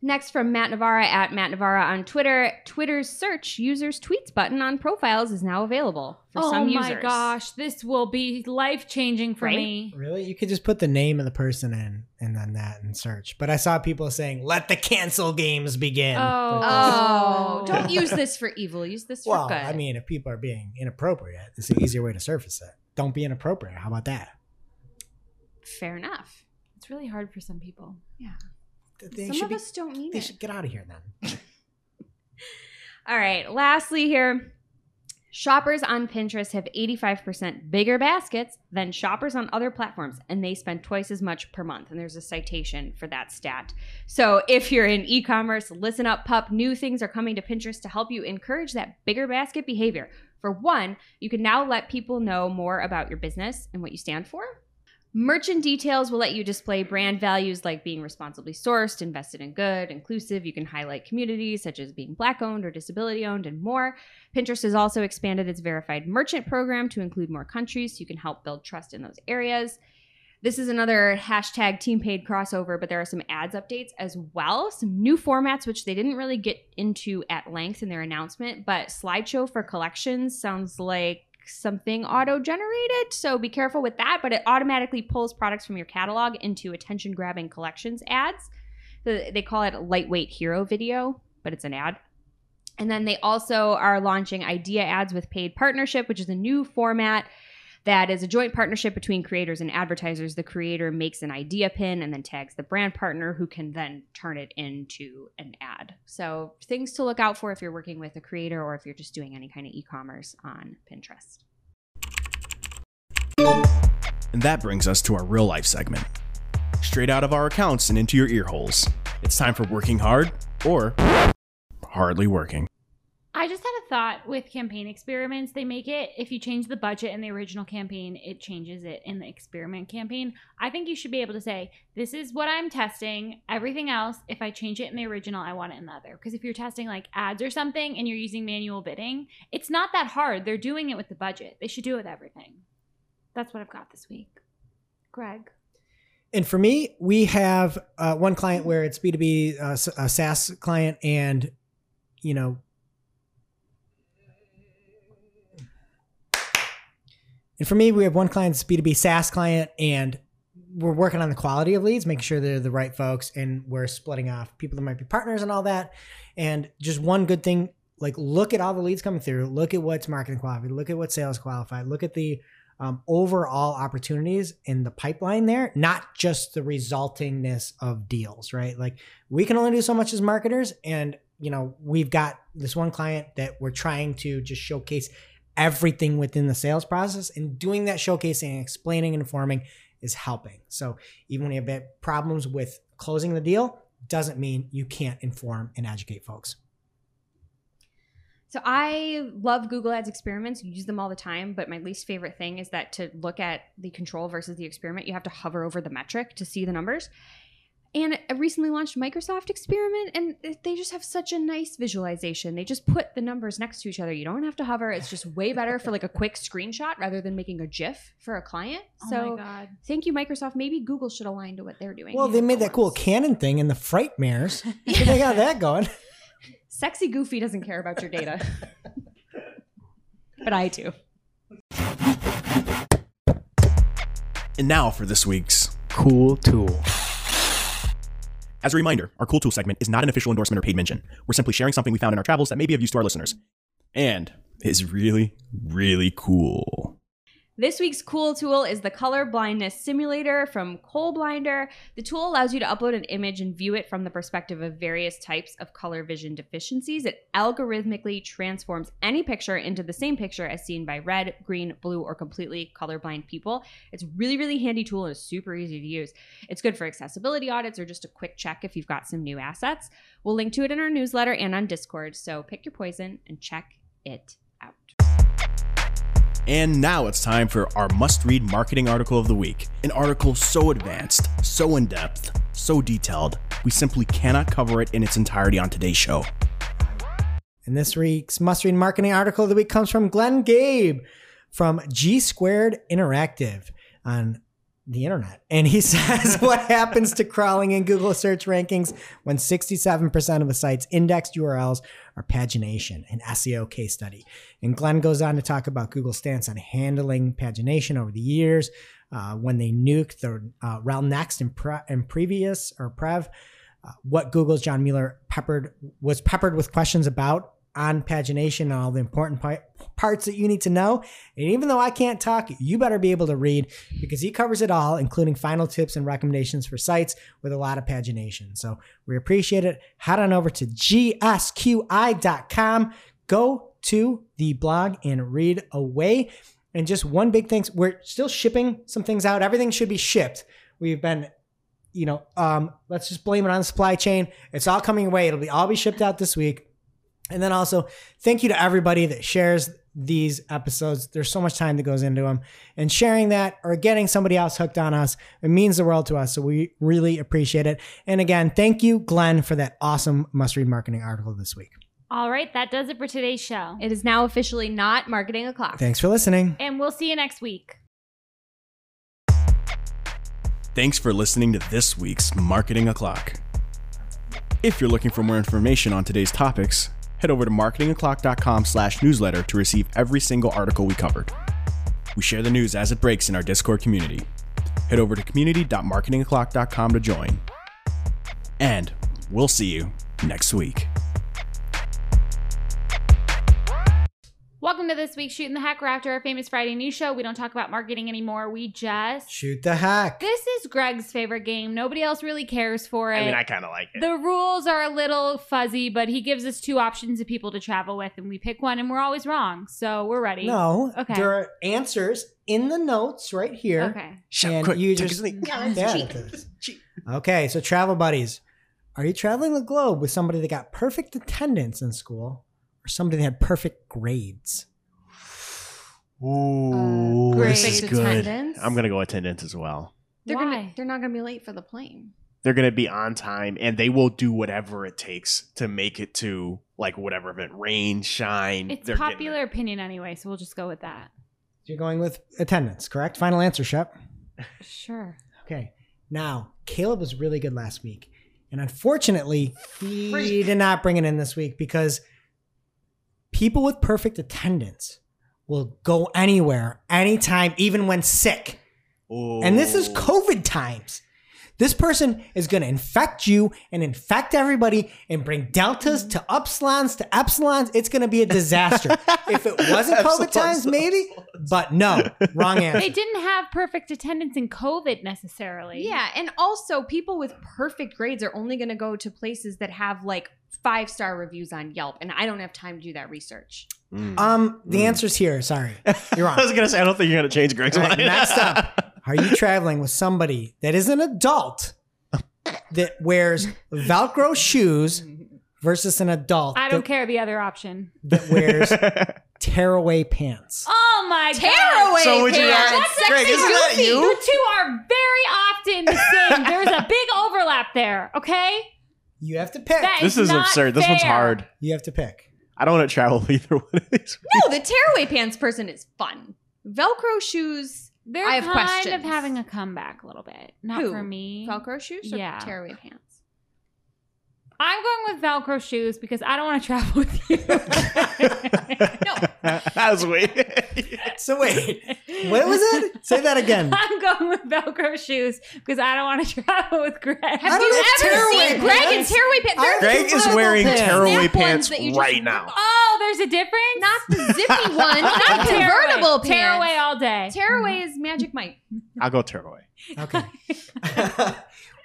Next from Matt Navarra at Matt Navarra on Twitter. Twitter's search users tweets button on profiles is now available for oh some my gosh, this will be life changing for Right? me. Really? You could just put the name of the person in and then that and search. But I saw people saying, let the cancel games begin. Oh. Oh, Oh. don't use this for evil. Use this for well, good. I mean, if people are being inappropriate, it's an easier way to surface it. Don't be inappropriate. How about that? fair enough. It's really hard for some people. They Some should of be- us don't mean They it. should get out of here then. *laughs* *laughs* All right. Lastly, here, shoppers on Pinterest have 85% bigger baskets than shoppers on other platforms, and they spend twice as much per month. And there's a citation for that stat. So if you're in e commerce, listen up, pup. New things are coming to Pinterest to help you encourage that bigger basket behavior. For one, you can now let people know more about your business and what you stand for. Merchant details will let you display brand values like being responsibly sourced, invested in good, inclusive. You can highlight communities such as being black owned or disability owned, and more. Pinterest has also expanded its verified merchant program to include more countries so you can help build trust in those areas. This is another hashtag team paid crossover, but there are some ads updates as well. Some new formats, which they didn't really get into at length in their announcement, but slideshow for collections sounds like something auto generated. So be careful with that, but it automatically pulls products from your catalog into attention grabbing collections ads. The- They call it lightweight hero video, but it's an ad. And then they also are launching idea ads with paid partnership, which is a new format that is a joint partnership between creators and advertisers. The creator makes an idea pin and then tags the brand partner who can then turn it into an ad. So, things to look out for if you're working with a creator or if you're just doing any kind of e commerce on Pinterest. And that brings us to our real life segment. Straight out of our accounts and into your ear holes. It's time for working hard or hardly working. I just had a thought with campaign experiments. They make it if you change the budget in the original campaign, it changes it in the experiment campaign. I think you should be able to say, This is what I'm testing. Everything else, if I change it in the original, I want it in the other. Because if you're testing like ads or something and you're using manual bidding, it's not that hard. They're doing it with the budget. They should do it with everything. That's what I've got this week. Greg. And for me, we have uh, one client where it's B2B, uh, a SaaS client, and, you know, and for me, we have one client that's B2B SaaS client, and we're working on the quality of leads, making sure they're the right folks, and we're splitting off people that might be partners and all that. And just one good thing, like look at all the leads coming through, look at what's marketing qualified, look at what sales qualified, look at the um, overall opportunities in the pipeline there, not just the resultingness of deals, right? Like we can only do so much as marketers, and you know we've got this one client that we're trying to just showcase everything within the sales process, and doing that showcasing, and explaining, and informing is helping. So even when you have problems with closing the deal, doesn't mean you can't inform and educate folks. So I love Google Ads experiments. You use them all the time, but my least favorite thing is that to look at the control versus the experiment, you have to hover over the metric to see the numbers. And I recently launched Microsoft Experiment, and they just have such a nice visualization. They just put the numbers next to each other. You don't have to hover. It's just way better for like a quick screenshot rather than making a GIF for a client. Oh so my god. thank you, Microsoft. Maybe Google should align to what they're doing. Well, they made that cool Canon thing in the freight mirrors. So *laughs* they got that going. Sexy Goofy doesn't care about your data, but I do. And now for this week's Cool tool. As a reminder, our Cool Tool segment is not an official endorsement or paid mention. We're simply sharing something we found in our travels that may be of use to our listeners. And is really, really cool. This week's cool tool is the color blindness simulator from Colblindor. The tool allows you to upload an image and view it from the perspective of various types of color vision deficiencies. It algorithmically transforms any picture into the same picture as seen by red, green, blue, or completely colorblind people. It's really, really handy tool and super easy to use. It's good for accessibility audits or just a quick check if you've got some new assets. We'll link to it in our newsletter and on Discord, so pick your poison and check it out. And now it's time for our must read marketing article of the week. An article so advanced, so in depth, so detailed, we simply cannot cover it in its entirety on today's show. And this week's must read marketing article of the week comes from Glenn Gabe from G Squared Interactive on the internet. And he *laughs* says, What happens to crawling in Google search rankings when 67% of a site's indexed URLs are pagination? An SEO case study. And Glenn goes on to talk about Google's stance on handling pagination over the years. Uh, when they nuked the uh, Next and, pre- and previous or Prev, uh, what Google's John Mueller peppered was peppered with questions about on pagination and all the important parts that you need to know. And even though I can't talk, you better be able to read because he covers it all, including final tips and recommendations for sites with a lot of pagination. So we appreciate it. Head on over to gsqi.com. Go to the blog and read away. And just one big thing, We're still shipping some things out. Everything should be shipped. We've been you know, um, let's just blame it on the supply chain. It's all coming away. It'll be all be shipped out this week. And then also, thank you to everybody that shares these episodes. There's so much time that goes into them. And sharing that or getting somebody else hooked on us, it means the world to us. So we really appreciate it. And again, thank you, Glenn, for that awesome must read marketing article this week. All right, that does it for today's show. It is now officially not marketing o'clock. Thanks for listening. And we'll see you next week. Thanks for listening to this week's Marketing O'Clock. If you're looking for more information on today's topics, head over to marketingoclock.com slash newsletter to receive every single article we covered. We share the news as it breaks in our Discord community. Head over to community.marketingoclock.com to join. And we'll see you next week. Welcome to this week's Shooting the Hack. After our famous Friday news show, we don't talk about marketing anymore. We just Shoot the hack. This is Greg's favorite game. Nobody else really cares for it. I mean, I kind of like it. the rules are a little fuzzy, but he gives us two options of people to travel with, and we pick one, and we're always wrong. So we're ready. No, Okay. there are answers in the notes right here. Okay. and you just Yeah, let's Yeah, cheat. it is. Okay, so travel buddies. Are you traveling the globe with somebody that got perfect attendance in school or somebody that had perfect grades? Ooh, great this is good. attendance. I'm gonna go attendance as well. They're Why? gonna they're not gonna be late for the plane. They're gonna be on time, and they will do whatever it takes to make it to like whatever event, rain, shine. It's they're getting popular opinion anyway, so we'll just go with that. You're going with attendance, correct? Final answer, Shep. Sure. Okay. Now, Caleb was really good last week. And unfortunately, he did not bring it in this week because people with perfect attendance will go anywhere, anytime, even when sick. And this is Oh. COVID times. This person is going to infect you and infect everybody and bring deltas to upsilons to epsilons. It's going to be a disaster. *laughs* if it wasn't COVID times, maybe, but no, wrong answer. They didn't have perfect attendance in COVID necessarily. Yeah, and also people with perfect grades are only going to go to places that have like five star reviews on Yelp, and I don't have time to do that research. Mm. Um, the answer's here. Sorry, *laughs* you're wrong. I was gonna say I don't think you're gonna change Greg's All right, mind. next up, *laughs* are you traveling with somebody that is an adult that wears Velcro shoes versus an adult I don't that, care the other option. that wears *laughs* tearaway pants? Oh my god. Tearaway So would you pants. rather- That's Greg, isn't that goofy. you? The two are very often the same. There's a big overlap there, okay? You have to pick. That this is not absurd. This one's fair. hard. You have to pick. I don't want to travel with *laughs* either one of these. No, the tearaway pants person is fun. Velcro shoes, They're I have kind of having a comeback a little bit. Not Who? for me. Velcro shoes, or Yeah. tearaway pants. I'm going with Velcro shoes because I don't want to travel with you. No. *laughs* That was weird. So wait, what was it? Say that again. *laughs* I'm going with Velcro shoes because I don't want to travel with Greg. I Have don't you have ever tearaway seen Greg in pants. tearaway pants? I Greg is Convertible wearing pants. tearaway Snap ones pants that you just- right now. Oh, there's a difference? not the zippy *laughs* one, not convertible pants. Tearaway all day. Tearaway mm-hmm. is Magic Mike. I'll go tearaway. Okay.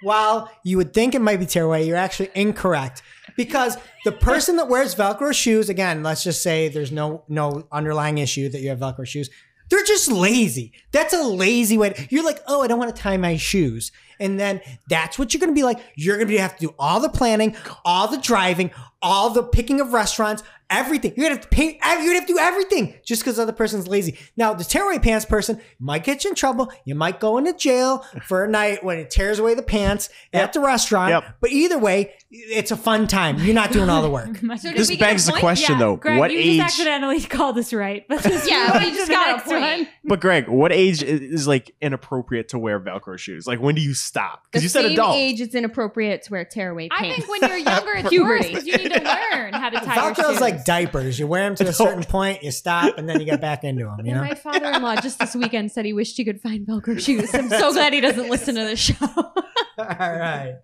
While you would think it might be tearaway, you're actually incorrect because the *laughs* person that wears Velcro shoes, again, let's just say there's no no underlying issue that you have Velcro shoes. They're just lazy. That's a lazy way. To, you're like, oh, I don't want to tie my shoes, and then that's what you're going to be like. You're going to have to do all the planning, all the driving, all the picking of restaurants, everything. You're gonna have to pay. You're gonna have to do everything just because the other person's lazy. Now, the tearaway pants person might get you in trouble. You might go into jail for a night when it tears away the pants at the restaurant. Yep. But either way, it's a fun time. You're not doing all the work. *laughs* So This we get a begs the question, Yeah, though. Greg, what you age? just accidentally *laughs* called us right. Let's *laughs* just Yeah, move we just the got a point. one. But Greg, what age is, is like inappropriate to wear Velcro shoes? Like when do you stop? Because you said same adult. age it's inappropriate to wear tearaway pants. I think when you're younger, it's worse Puberty. because you need to learn how to tie your Velcro's shoes. like diapers. You wear them to a *laughs* certain point, you stop, and then you get back into them. You know. my father-in-law just this weekend said he wished he could find Velcro shoes. I'm so glad he doesn't listen to the show. *laughs* *laughs* all right.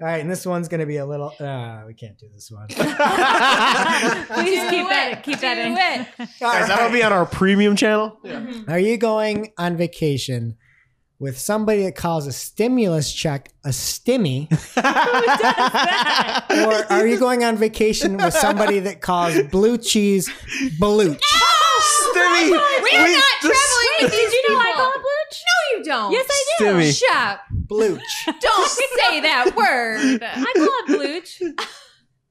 All right, and this one's gonna be a little. Uh, we can't do this one. Please keep that. Keep that in. it. Guys, that'll be on our premium channel. Yeah. Are you going on vacation with somebody that calls a stimulus check a stimmy, *laughs* that? or are you going on vacation with somebody that calls blue cheese balooch? Stimmy, We are we- not this- traveling with these Did you know I people. call it Blooch? No, you don't. Yes, I do. Stimmy. Shut up. Blooch. *laughs* Don't say that word. I call it Blooch.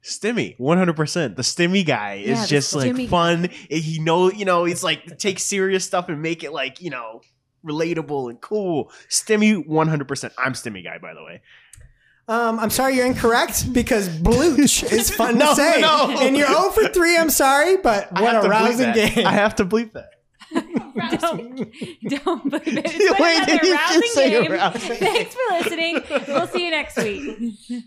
Stimmy, one hundred percent. The Stimmy guy is Yeah, the just like Stimmy fun. He know, you know, he's like take serious stuff and make it like you know relatable and cool. Stimmy, one hundred percent. I'm Stimmy guy, by the way. Um, I'm sorry, you're incorrect because blooch *laughs* is fun No, to say, no. and you're 0 for 3. I'm sorry, but what a rousing game! I have to bleep that. don't, don't believe *laughs* it. It's Wait, did you just rousing say game. rousing? Thanks for listening. We'll see you next week. *laughs*